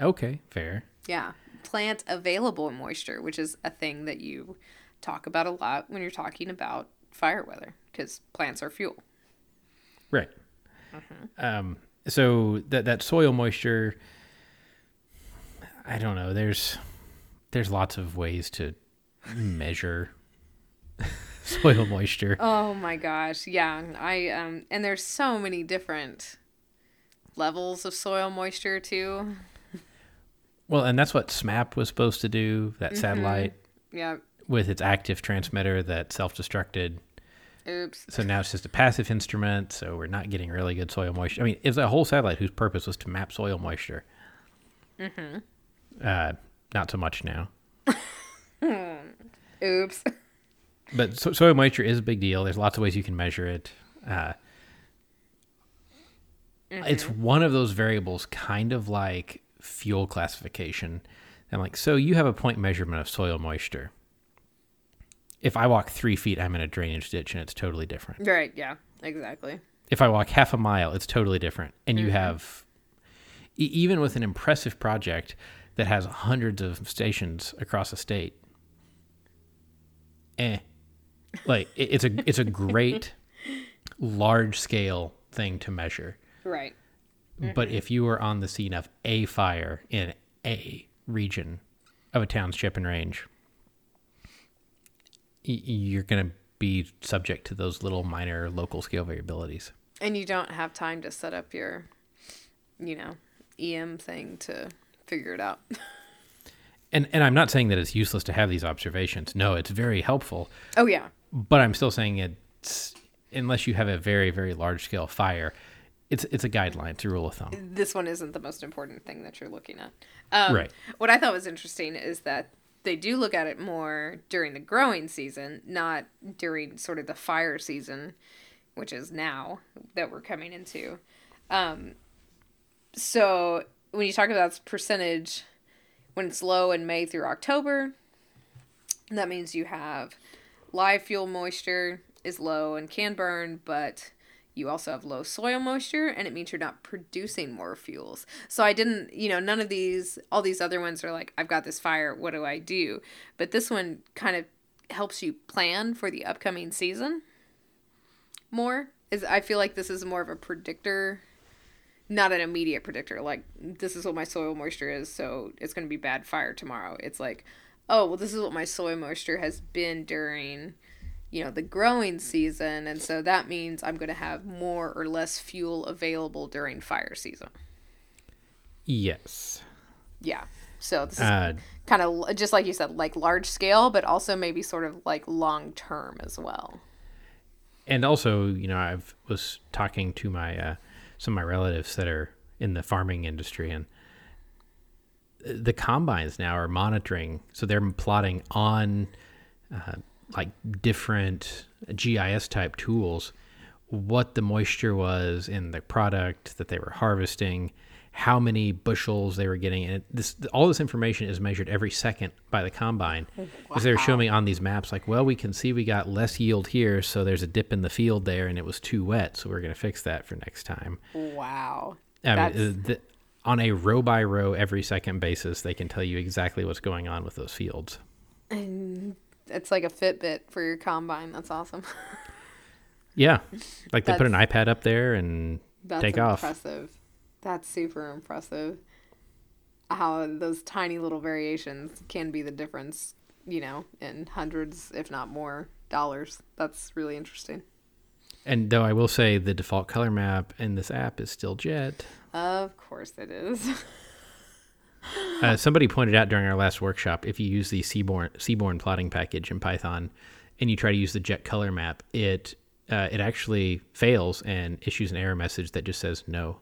Okay, fair. Yeah, plant available moisture, which is a thing that you talk about a lot when you're talking about fire weather, because plants are fuel. Right. Um, so that that soil moisture, I don't know. There's there's lots of ways to measure (laughs) soil moisture. Oh my gosh, yeah. I um and there's so many different levels of soil moisture too. Well, and that's what SMAP was supposed to do. That satellite Yeah. with its active transmitter that self-destructed. Oops. So now it's just a passive instrument. So we're not getting really good soil moisture. I mean, it's a whole satellite whose purpose was to map soil moisture. Mm-hmm. Uh, not so much now. (laughs) Hmm. Oops. (laughs) but so, soil moisture is a big deal. There's lots of ways you can measure it. Uh, It's mm-hmm. one of those variables, kind of like fuel classification. I'm like, so you have a point measurement of soil moisture. If I walk three feet, I'm in a drainage ditch, and it's totally different. Right, yeah. Exactly. If I walk half a mile, it's totally different. And you mm-hmm. have, e- even with an impressive project that has hundreds of stations across the state, eh, like it, it's a it's a great (laughs) large scale thing to measure. Right. But if you are on the scene of a fire in a region of a township and range, you're going to be subject to those little minor local scale variabilities. And you don't have time to set up your, you know, EM thing to figure it out. (laughs) And and I'm not saying that it's useless to have these observations. No, it's very helpful. oh yeah. But I'm still saying it's unless you have a very very large scale fire, it's it's a guideline, it's a rule of thumb. This one isn't the most important thing that you're looking at. Um, Right. What I thought was interesting is that they do look at it more during the growing season, not during sort of the fire season, which is now that we're coming into. Um, so when you talk about percentage, when it's low in May through October, that means you have live fuel moisture is low and can burn, but you also have low soil moisture and it means you're not producing more fuels. So I didn't, you know, none of these, all these other ones are like, I've got this fire, what do I do? But this one kind of helps you plan for the upcoming season more. Is I feel like this is more of a predictor, not an immediate predictor. Like this is what my soil moisture is, so it's going to be bad fire tomorrow. It's like, oh well, this is what my soil moisture has been during you know, the growing season. And so that means I'm going to have more or less fuel available during fire season. Yes. Yeah. So this is Uh, kind of just like you said, like large scale, but also maybe sort of like long term as well. and also, you know, i've was talking to my uh, some of my relatives that are in the farming industry, and the combines now are monitoring. So they're plotting on uh, like different GIS type tools what the moisture was in the product that they were harvesting, how many bushels they were getting, and it, this all this information is measured every second by the combine. Because they're showing me on these maps, like, well, we can see we got less yield here, so there's a dip in the field there, and it was too wet, so we're going to fix that for next time. Wow. I mean, the, on a row by row, every second basis, they can tell you exactly what's going on with those fields. And it's like a Fitbit for your combine. That's awesome. Yeah, like they put an iPad up there and take off. impressive. That's super impressive. How those tiny little variations can be the difference, you know, in hundreds, if not more, dollars. That's really interesting. And though I will say the default color map in this app is still jet. Of course it is. (laughs) Uh, somebody pointed out during our last workshop if you use the Seaborn Seaborn plotting package in Python and you try to use the jet color map, it uh, it actually fails and issues an error message that just says no.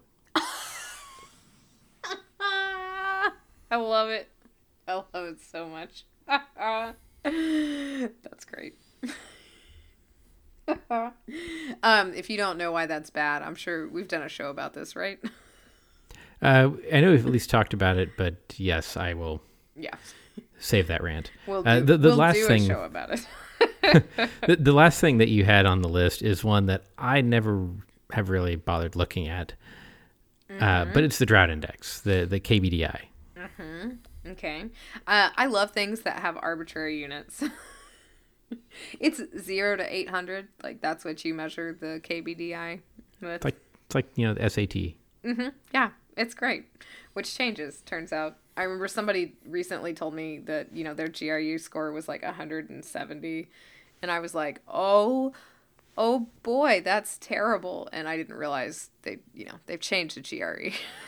I love it. I love it so much. (laughs) that's great. (laughs) um, if you don't know why that's bad, I'm sure we've done a show about this, right? (laughs) Uh, I know we've at least talked about it, but yes, I will yeah. save that rant. We'll do, Uh, the the we'll last do thing a show about it. the, the last thing that you had on the list is one that I never have really bothered looking at, uh, but it's the drought index, the the KBDI. Okay. Uh, I love things that have arbitrary units. (laughs) it's zero to 800. Like, that's what you measure the KBDI with. It's like it's like you know the SAT. Yeah, it's great. Which changes, turns out. I remember somebody recently told me that, you know, their GRU score was like 170. And I was like, oh, oh boy, that's terrible. And I didn't realize they, you know, they've changed the GRE. (laughs)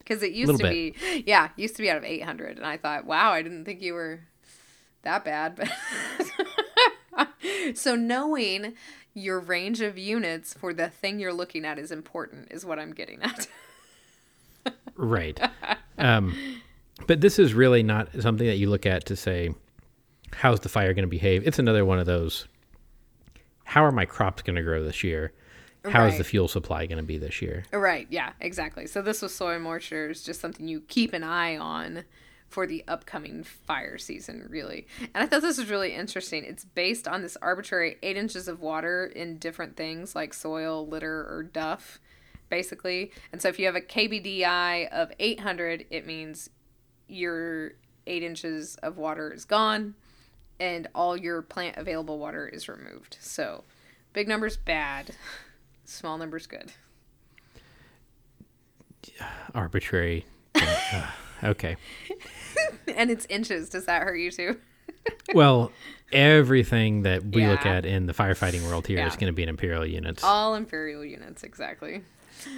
Because it used to bit. be, yeah, used to be out of 800. And I thought, wow, I didn't think you were that bad. But (laughs) so knowing your range of units for the thing you're looking at is important, is what I'm getting at. Right. (laughs) um, but this is really not something that you look at to say, how's the fire going to behave? It's another one of those, how are my crops going to grow this year? How is the fuel supply going to be this year? Right, yeah, exactly. So this with soil moisture is just something you keep an eye on for the upcoming fire season, really. And I thought this was really interesting. It's based on this arbitrary eight inches of water in different things like soil, litter, or duff, basically. And so if you have a KBDI of 800, it means your eight inches of water is gone and all your plant available water is removed. So big numbers bad, (laughs) small numbers good. (sighs) Arbitrary. (sighs) okay. (laughs) and it's inches. Does that hurt you too? (laughs) Well, everything that we look at in the firefighting world here is Yeah. going to be in imperial units. All imperial units, exactly.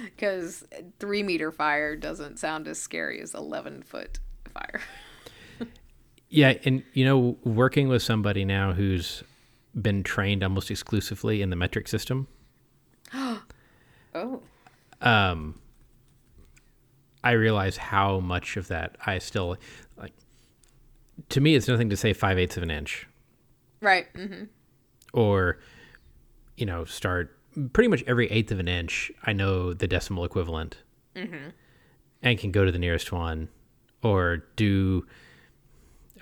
Because three meter fire doesn't sound as scary as 11 foot fire. (laughs) Yeah, and you know, working with somebody now who's been trained almost exclusively in the metric system, (gasps) Oh, um, I realize how much of that I still like. To me, it's nothing to say five eighths of an inch, right. hmm or you know, start pretty much every eighth of an inch. I know the decimal equivalent, and can go to the nearest one, or do.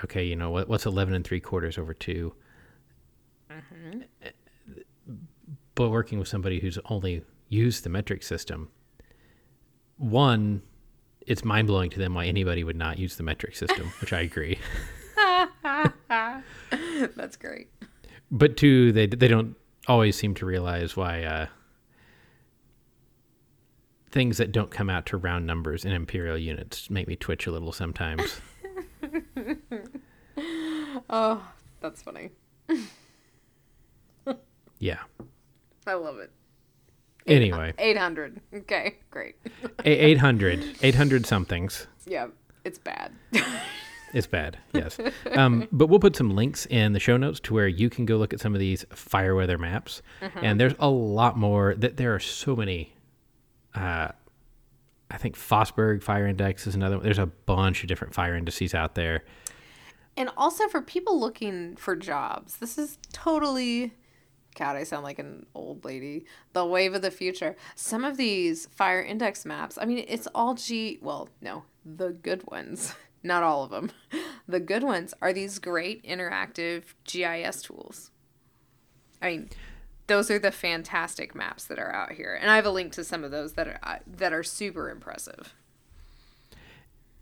Okay, you know what? What's eleven and three quarters over 2 But working with somebody who's only used the metric system, one, it's mind blowing to them why anybody would not use the metric system, which I agree. (laughs) (laughs) That's great. But two, they they don't always seem to realize why uh, things that don't come out to round numbers in imperial units make me twitch a little sometimes. (laughs) Oh, that's funny. Yeah. I love it. Anyway, (laughs) 800. Okay, great. (laughs) a- 800, 800 somethings. yeah, it's bad. (laughs) It's bad, yes. Um, but we'll put some links in the show notes to where you can go look at some of these fire weather maps. And there's a lot more. That there are so many. Uh, I think Fosberg Fire Index is another one. There's a bunch of different fire indices out there. And also for people looking for jobs, this is totally. God, I sound like an old lady. The wave of the future. Some of these fire index maps, I mean, it's all G. Well, no, the good ones. (laughs) Not all of them. The good ones are these great interactive GIS tools. I mean, those are the fantastic maps that are out here, and I have a link to some of those that are uh, that are super impressive.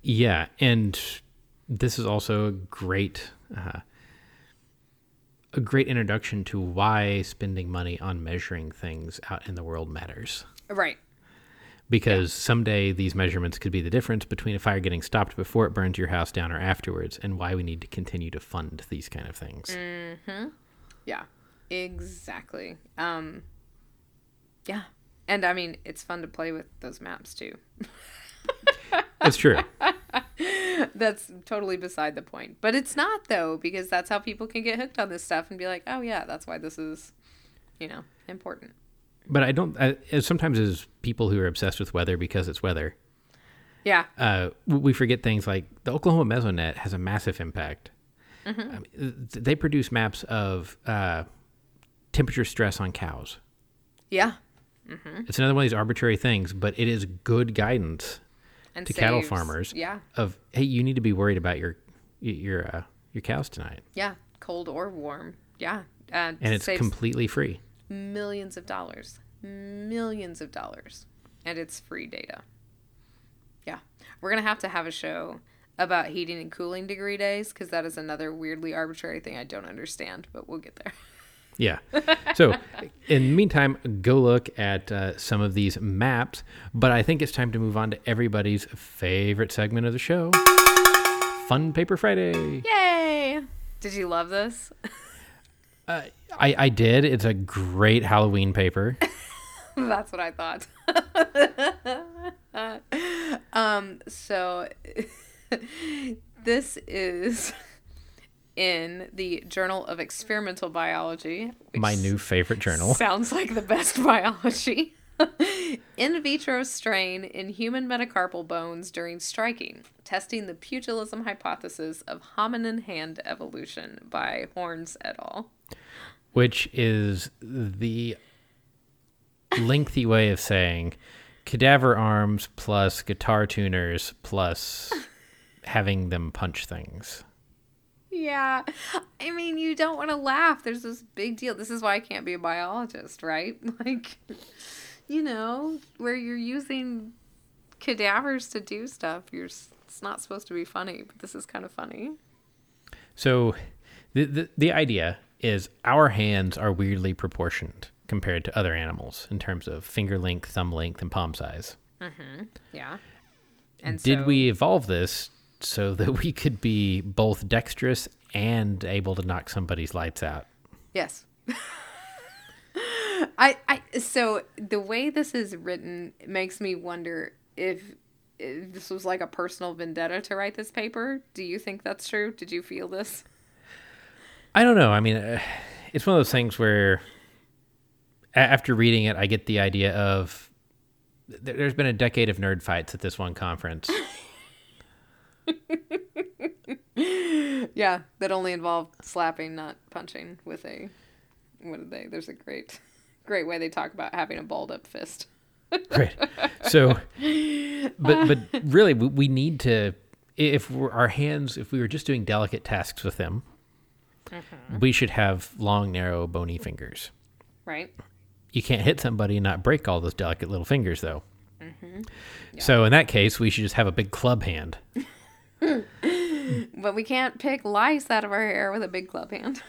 Yeah, and this is also a great uh, a great introduction to why spending money on measuring things out in the world matters. Right. Because someday these measurements could be the difference between a fire getting stopped before it burns your house down or afterwards, and why we need to continue to fund these kind of things. Yeah, exactly. Um, yeah, and I mean, it's fun to play with those maps too. (laughs) It's true. (laughs) That's totally beside the point, but it's not though because that's how people can get hooked on this stuff and be like, oh yeah, that's why this is, you know, important. But I don't. I, sometimes as people who are obsessed with weather because it's weather, Yeah, uh, we forget things like the Oklahoma Mesonet has a massive impact. I mean, they produce maps of uh, temperature stress on cows. yeah, It's another one of these arbitrary things, but it is good guidance and to cattle farmers Yeah, of hey, you need to be worried about your your uh, your cows tonight, yeah, cold or warm. Yeah, uh, and it's completely free. millions of dollars, millions of dollars, and it's free data. Yeah, we're gonna have to have a show about heating and cooling degree days because that is another weirdly arbitrary thing I don't understand, but we'll get there. (laughs) Yeah. So, in the meantime, go look at uh, some of these maps. But I think it's time to move on to everybody's favorite segment of the show Fun Paper Friday. Yay! Did you love this? I, I did. It's a great Halloween paper. (laughs) That's what I thought. (laughs) um, so (laughs) this is in the Journal of Experimental Biology. My new favorite journal. Sounds like the best (laughs) biology. (laughs) in vitro strain in human metacarpal bones during striking, testing the pugilism hypothesis of hominin hand evolution by Horns et al. which is the lengthy way of saying cadaver arms plus guitar tuners plus (laughs) having them punch things. Yeah. I mean, you don't want to laugh. There's this big deal. This is why I can't be a biologist, right? (laughs) Like, you know, where you're using cadavers to do stuff. You're it's not supposed to be funny, but this is kind of funny. So the, the the idea is our hands are weirdly proportioned compared to other animals in terms of finger length, thumb length, and palm size. Mm-hmm. Yeah. And Did so- we evolve this so (laughs) that we could be both dexterous and able to knock somebody's lights out? Yes. (laughs) I I so the way this is written makes me wonder if, if this was like a personal vendetta to write this paper. Do you think that's true? Did you feel this? I don't know. I mean, uh, it's one of those things where a- after reading it, I get the idea of th- there's been a decade of nerd fights at this one conference. (laughs) (laughs) Yeah, that only involved slapping, not punching with a what did they? There's a great great way they talk about having a balled up fist. (laughs) right. So, but but really, we, we need to if we're, our hands, if we were just doing delicate tasks with them, mm-hmm. we should have long, narrow, bony fingers. Right? You can't hit somebody and not break all those delicate little fingers, though. Mm-hmm. So in that case, we should just have a big club hand. (laughs) (laughs) But we can't pick lice out of our hair with a big club hand.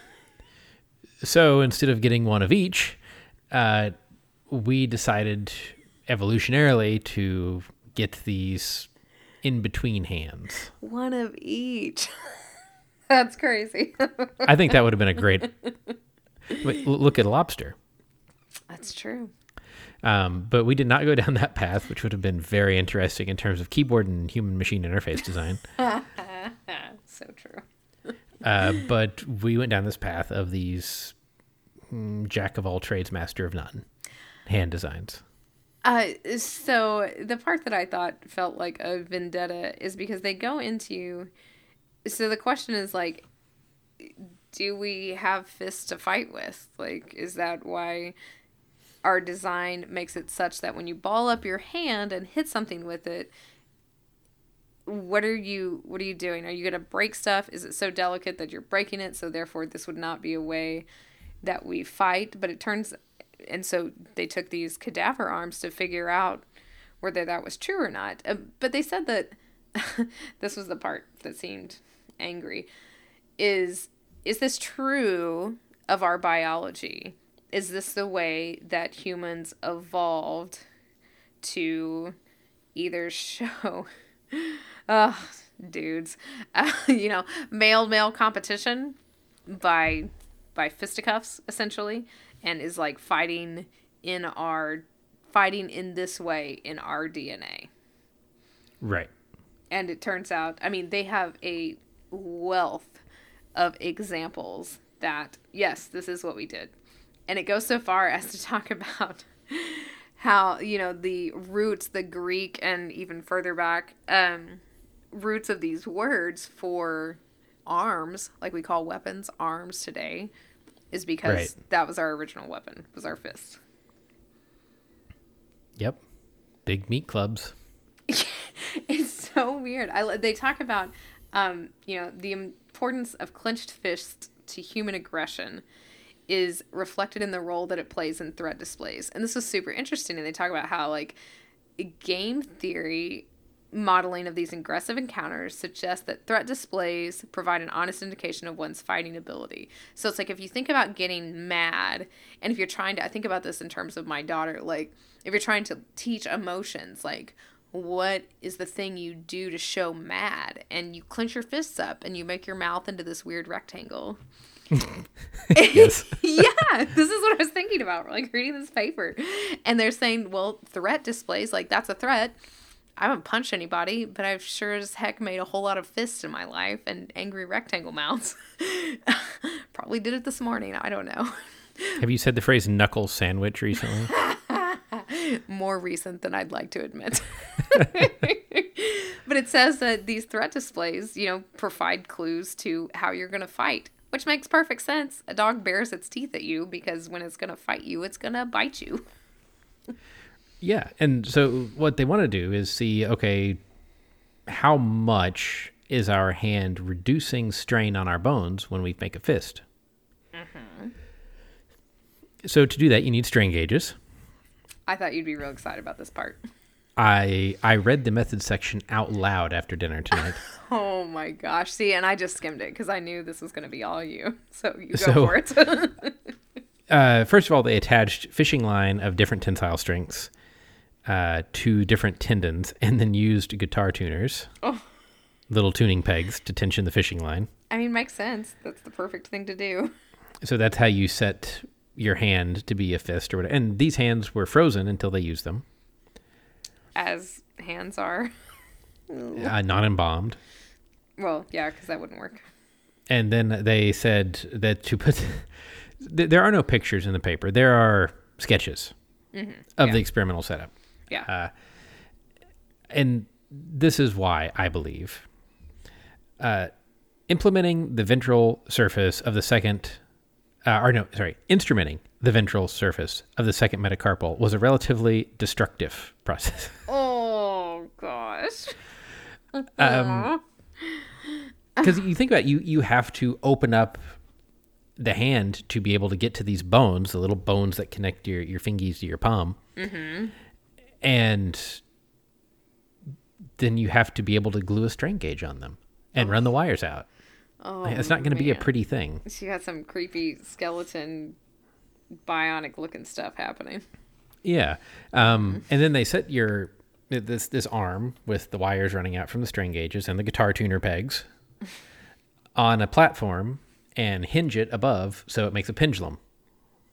So instead of getting one of each, uh, we decided evolutionarily to get these in between hands. One of each. (laughs) That's crazy. I think that would have been a great. (laughs) Look at a lobster. That's true. Um, but we did not go (laughs) down that path, which would have been very interesting in terms of keyboard and human machine interface design. (laughs) So true. Uh, but we went down this path of these mm, jack of all trades, master of none hand designs. Uh, so the part that I thought felt like a vendetta is because they go into. So the question is like, do we have fists to fight with? Like, is that why our design makes it such that when you ball up your hand and hit something with it, what are you what are you doing? Are you going to break stuff? Is it so delicate that you're breaking it? So therefore, this would not be a way that we fight. But it turns, and so they took these cadaver arms to figure out whether that was true or not. Uh, but they said that (laughs) this was the part that seemed angry. Is is this true of our biology? Is this the way that humans evolved to either (laughs) show, uh, dudes, uh, (laughs) you know, male male competition by by fisticuffs essentially, and is like fighting in our fighting in this way in our DNA. Right. And it turns out, I mean, they have a wealth of examples that, yes, this is what we did. And it goes so far as to (laughs) talk about how, you know, the roots, the Greek and even further back, um, roots of these words for arms, like we call weapons arms today, is because Right. that was our original weapon, was our fist. Yep. Big meat clubs. (laughs) it's so weird. I they talk about um, you know, the importance of clenched fists to human aggression is reflected in the role that it plays in threat displays. And this is super interesting and they talk about how like game theory modeling of these aggressive encounters suggests that threat displays provide an honest indication of one's fighting ability. So it's like if you think about getting mad, and if you're trying to, I think about this in terms of my daughter, like if you're trying to teach emotions, like what is the thing you do to show mad? And you clench your fists up and you make your mouth into this weird rectangle. (laughs) Yes. (laughs) yeah, this is what I was thinking about, like reading this paper. And they're saying, well, threat displays, like that's a threat. I haven't punched anybody, but I've sure as heck made a whole lot of fists in my life and angry rectangle mouths. (laughs) Probably did it this morning. I don't know. Have you said the phrase knuckle sandwich recently? More recent than I'd like to admit. but it says that these threat displays, you know, provide clues to how you're going to fight, which makes perfect sense. A dog bares its teeth at you because when it's going to fight you, it's going to bite you. Yeah, and so what they want to do is see, okay, how much is our hand reducing strain on our bones when we make a fist? Mm-hmm. So to do that, you need strain gauges. I thought you'd be real excited about this part. I I read the method section out loud after dinner tonight. (laughs) Oh my gosh. See, and I just skimmed it because I knew this was going to be all you. (laughs) So you go So- for it. (laughs) uh, first of all, they attached fishing line of different tensile strengths uh, to different tendons, and then used guitar tuners, Oh. little tuning pegs to tension the fishing line. I mean, makes sense. That's the perfect thing to do. So that's how you set your hand to be a fist or whatever. And these hands were frozen until they used them, As hands are. uh, not embalmed. Well, yeah, because that wouldn't work. And then they said that to put, (laughs) there are no pictures in the paper. There are sketches of Yeah. the experimental setup. Yeah. and this is why I believe uh, implementing the ventral surface of the second, uh, or no, sorry, instrumenting the ventral surface of the second metacarpal was a relatively destructive (laughs) process. oh gosh. um, because you think about it, you, you have to open up the hand to be able to get to these bones, the little bones that connect your your fingies to your palm, mm-hmm. and then you have to be able to glue a strain gauge on them and run the wires out. Oh, it's not going to be a pretty thing. She got some creepy skeleton, bionic looking stuff happening. Yeah, um, and then they set your this this arm with the wires running out from the strain gauges and the guitar tuner pegs (laughs) on a platform and hinge it above so it makes a pendulum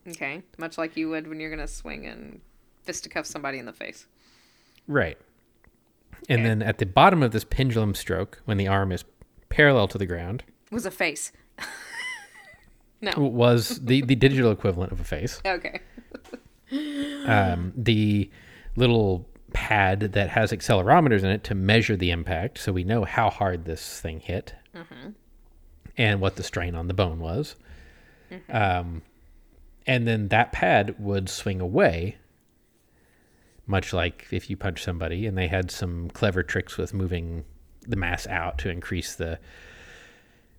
Okay. Much like you would when you're gonna swing and fisticuff somebody in the face. Right. And Okay. then at the bottom of this pendulum stroke, when the arm is parallel to the ground, Was a face. (laughs) no. was the, the digital equivalent of a face. Okay. Um, the little pad that has accelerometers in it to measure the impact, so we know how hard this thing hit and what the strain on the bone was. Um, and then that pad would swing away, much like if you punch somebody, and they had some clever tricks with moving the mass out to increase the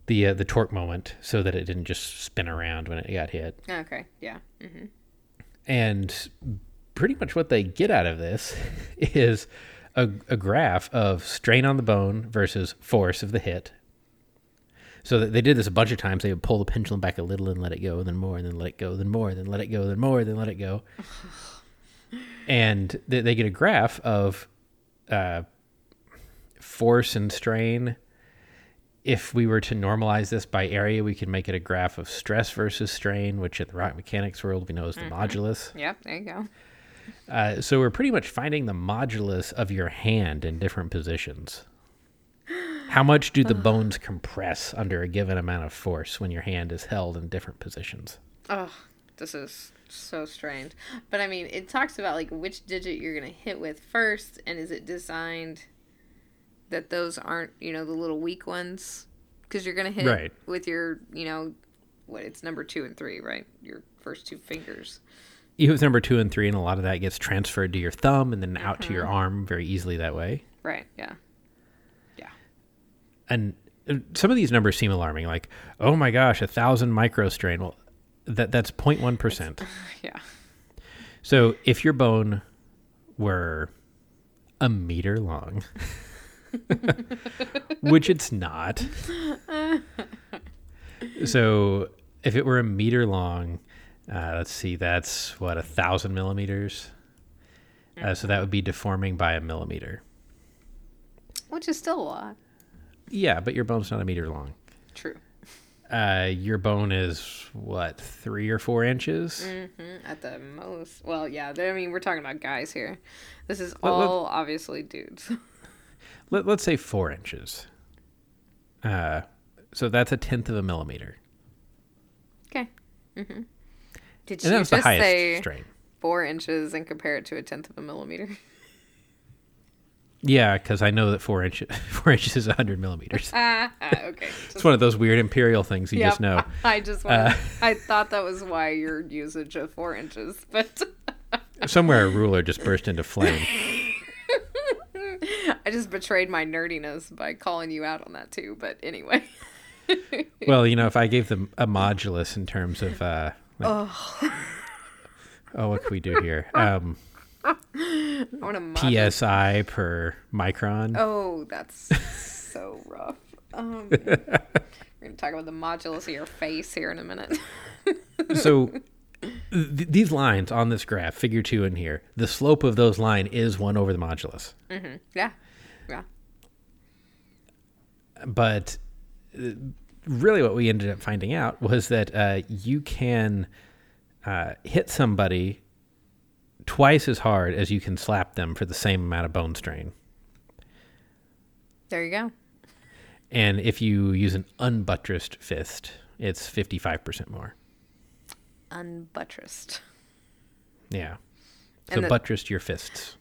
the uh, the torque moment so that it didn't just spin around when it got hit. Okay. Yeah. And pretty much what they get out of this (laughs) is a, a graph of strain on the bone versus force of the hit. So they did this a bunch of times. They would pull the pendulum back a little and let it go, then more, and then let it go, then more, and then let it go, then more, and then let it go. (sighs) and they, they get a graph of uh, force and strain. If we were to normalize this by area, we could make it a graph of stress versus strain, which in the rock mechanics world we know as the modulus. Yep. There you go. Uh, so we're pretty much finding the modulus of your hand in different positions. (gasps) How much do the bones compress under a given amount of force when your hand is held in different positions? Oh, this is so strange. But I mean, it talks about like which digit you're gonna hit with first, and is it designed that those aren't you know the little weak ones? Because you're gonna hit Right. with your you know what it's number two and three, right? Your first two fingers. You have number two and three, and a lot of that gets transferred to your thumb and then out to your arm very easily that way. Right. Yeah. Yeah. And uh, some of these numbers seem alarming, like, oh my gosh, a thousand microstrain. Well, that that's 0.1 percent. (laughs) Yeah. So if your bone were a meter long, (laughs) (laughs) which it's not. so if it were a meter long, uh, let's see, that's what, a thousand millimeters? Uh, so that would be deforming by a millimeter. Which is still a lot. Yeah, but your bone's not a meter long. True. Uh, your bone is what, three or four inches? Mm, At the most. Well, yeah. I mean, we're talking about guys here. This is all obviously dudes. (laughs) Let, let's say four inches. Uh, so that's a tenth of a millimeter. okay. Mm-hmm. Did And you just say strain. four inches and compare it to a tenth of a millimeter? (laughs) Yeah, because I know that four inches (laughs) four inches is hundred millimeters. (laughs) ah, ah, okay. It's one of those weird imperial things you Yep, just know. I just wanted, I thought that was why your usage of four inches, but Somewhere a ruler just burst into flame. (laughs) I just betrayed my nerdiness by calling you out on that too. But anyway, (laughs) Well, you know, if I gave them a modulus in terms of uh, like- oh, oh, what can we do here? (laughs) Um, I want mod- psi per micron. Oh, that's so rough. Um, we're gonna talk about the modulus of your face here in a minute. So th- these lines on this graph, figure two in here, the slope of those line is one over the modulus. yeah, yeah. but uh, really what we ended up finding out was that uh, you can uh, hit somebody twice as hard as you can slap them for the same amount of bone strain. There you go. And if you use an unbuttressed fist, it's 55% more. Unbuttressed. Yeah. So the- buttressed your fists.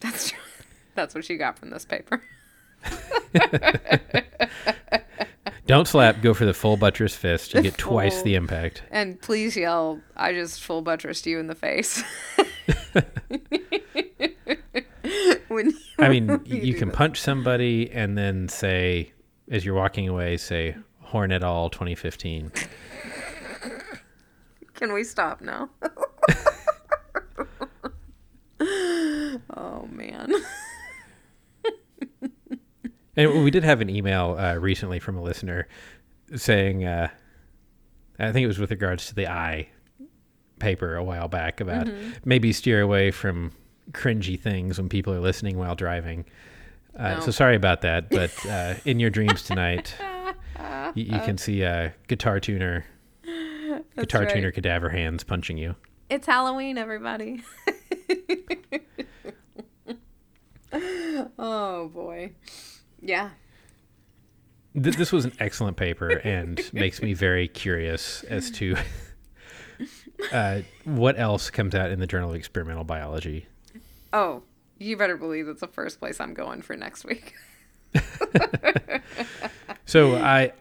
That's true. (laughs) That's what you got from this paper. (laughs) Don't slap, go for the full buttress fist. You get (laughs) twice the impact. And please yell, I just full buttressed you in the face. when I mean, you do can that. punch somebody and then say, as you're walking away, say, Horns et al. 2015. Can we stop now? oh man. And we did have an email uh, recently from a listener saying, uh, I think it was with regards to the eye paper a while back about maybe steer away from cringy things when people are listening while driving. Uh, No. So sorry about that, but uh, in your dreams tonight, (laughs) you, you can see a guitar tuner Guitar right. tuner cadaver hands punching you. It's Halloween, everybody. (laughs) oh boy. Yeah. Th- this was an excellent paper and makes me very curious as to (laughs) uh, what else comes out in the Journal of Experimental Biology. Oh, you better believe that's the first place I'm going for next week. (laughs) So I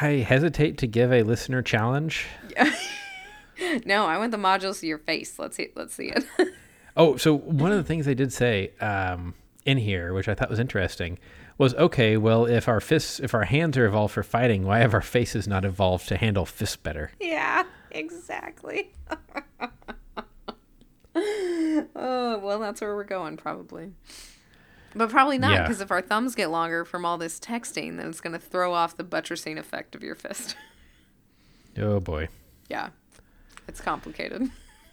I hesitate to give a listener challenge. (laughs) no, I want the modules to your face. Let's see let's see it. (laughs) Oh, so one of the things they did say um, in here, which I thought was interesting, was okay. Well, if our fists, if our hands are evolved for fighting, why have our faces not evolved to handle fists better? yeah, exactly. (laughs) oh, well, that's where we're going probably. But probably not, Yeah. because if our thumbs get longer from all this texting, then it's going to throw off the buttressing effect of your fist. (laughs) Oh boy. yeah, it's complicated.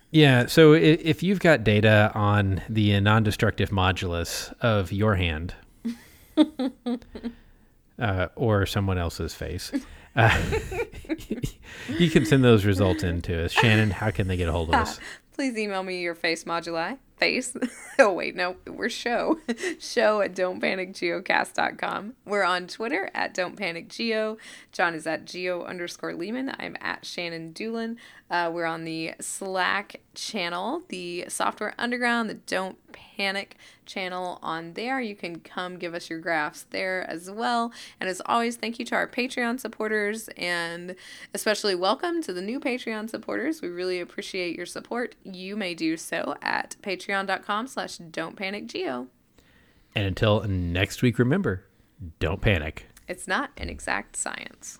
Yeah. So if you've got data on the non-destructive modulus of your hand, (laughs) uh, or someone else's face, uh, (laughs) you can send those results in to us. Shannon, how can they get a hold of us? Please email me your face moduli. Face. (laughs) oh, wait, no, we're show. (laughs) show at don'tpanicgeocast.com. We're on Twitter at don'tpanicgeo. John is at geo underscore Leeman. I'm at Shannon Dulin. Uh, we're on the Slack channel, the Software Underground, the Don't Panic channel on there. You can come give us your graphs there as well. And as always, thank you to our Patreon supporters and especially welcome to the new Patreon supporters. We really appreciate your support. You may do so at patreon.com slash don't panic geo. And until next week, remember, don't panic. It's not an exact science.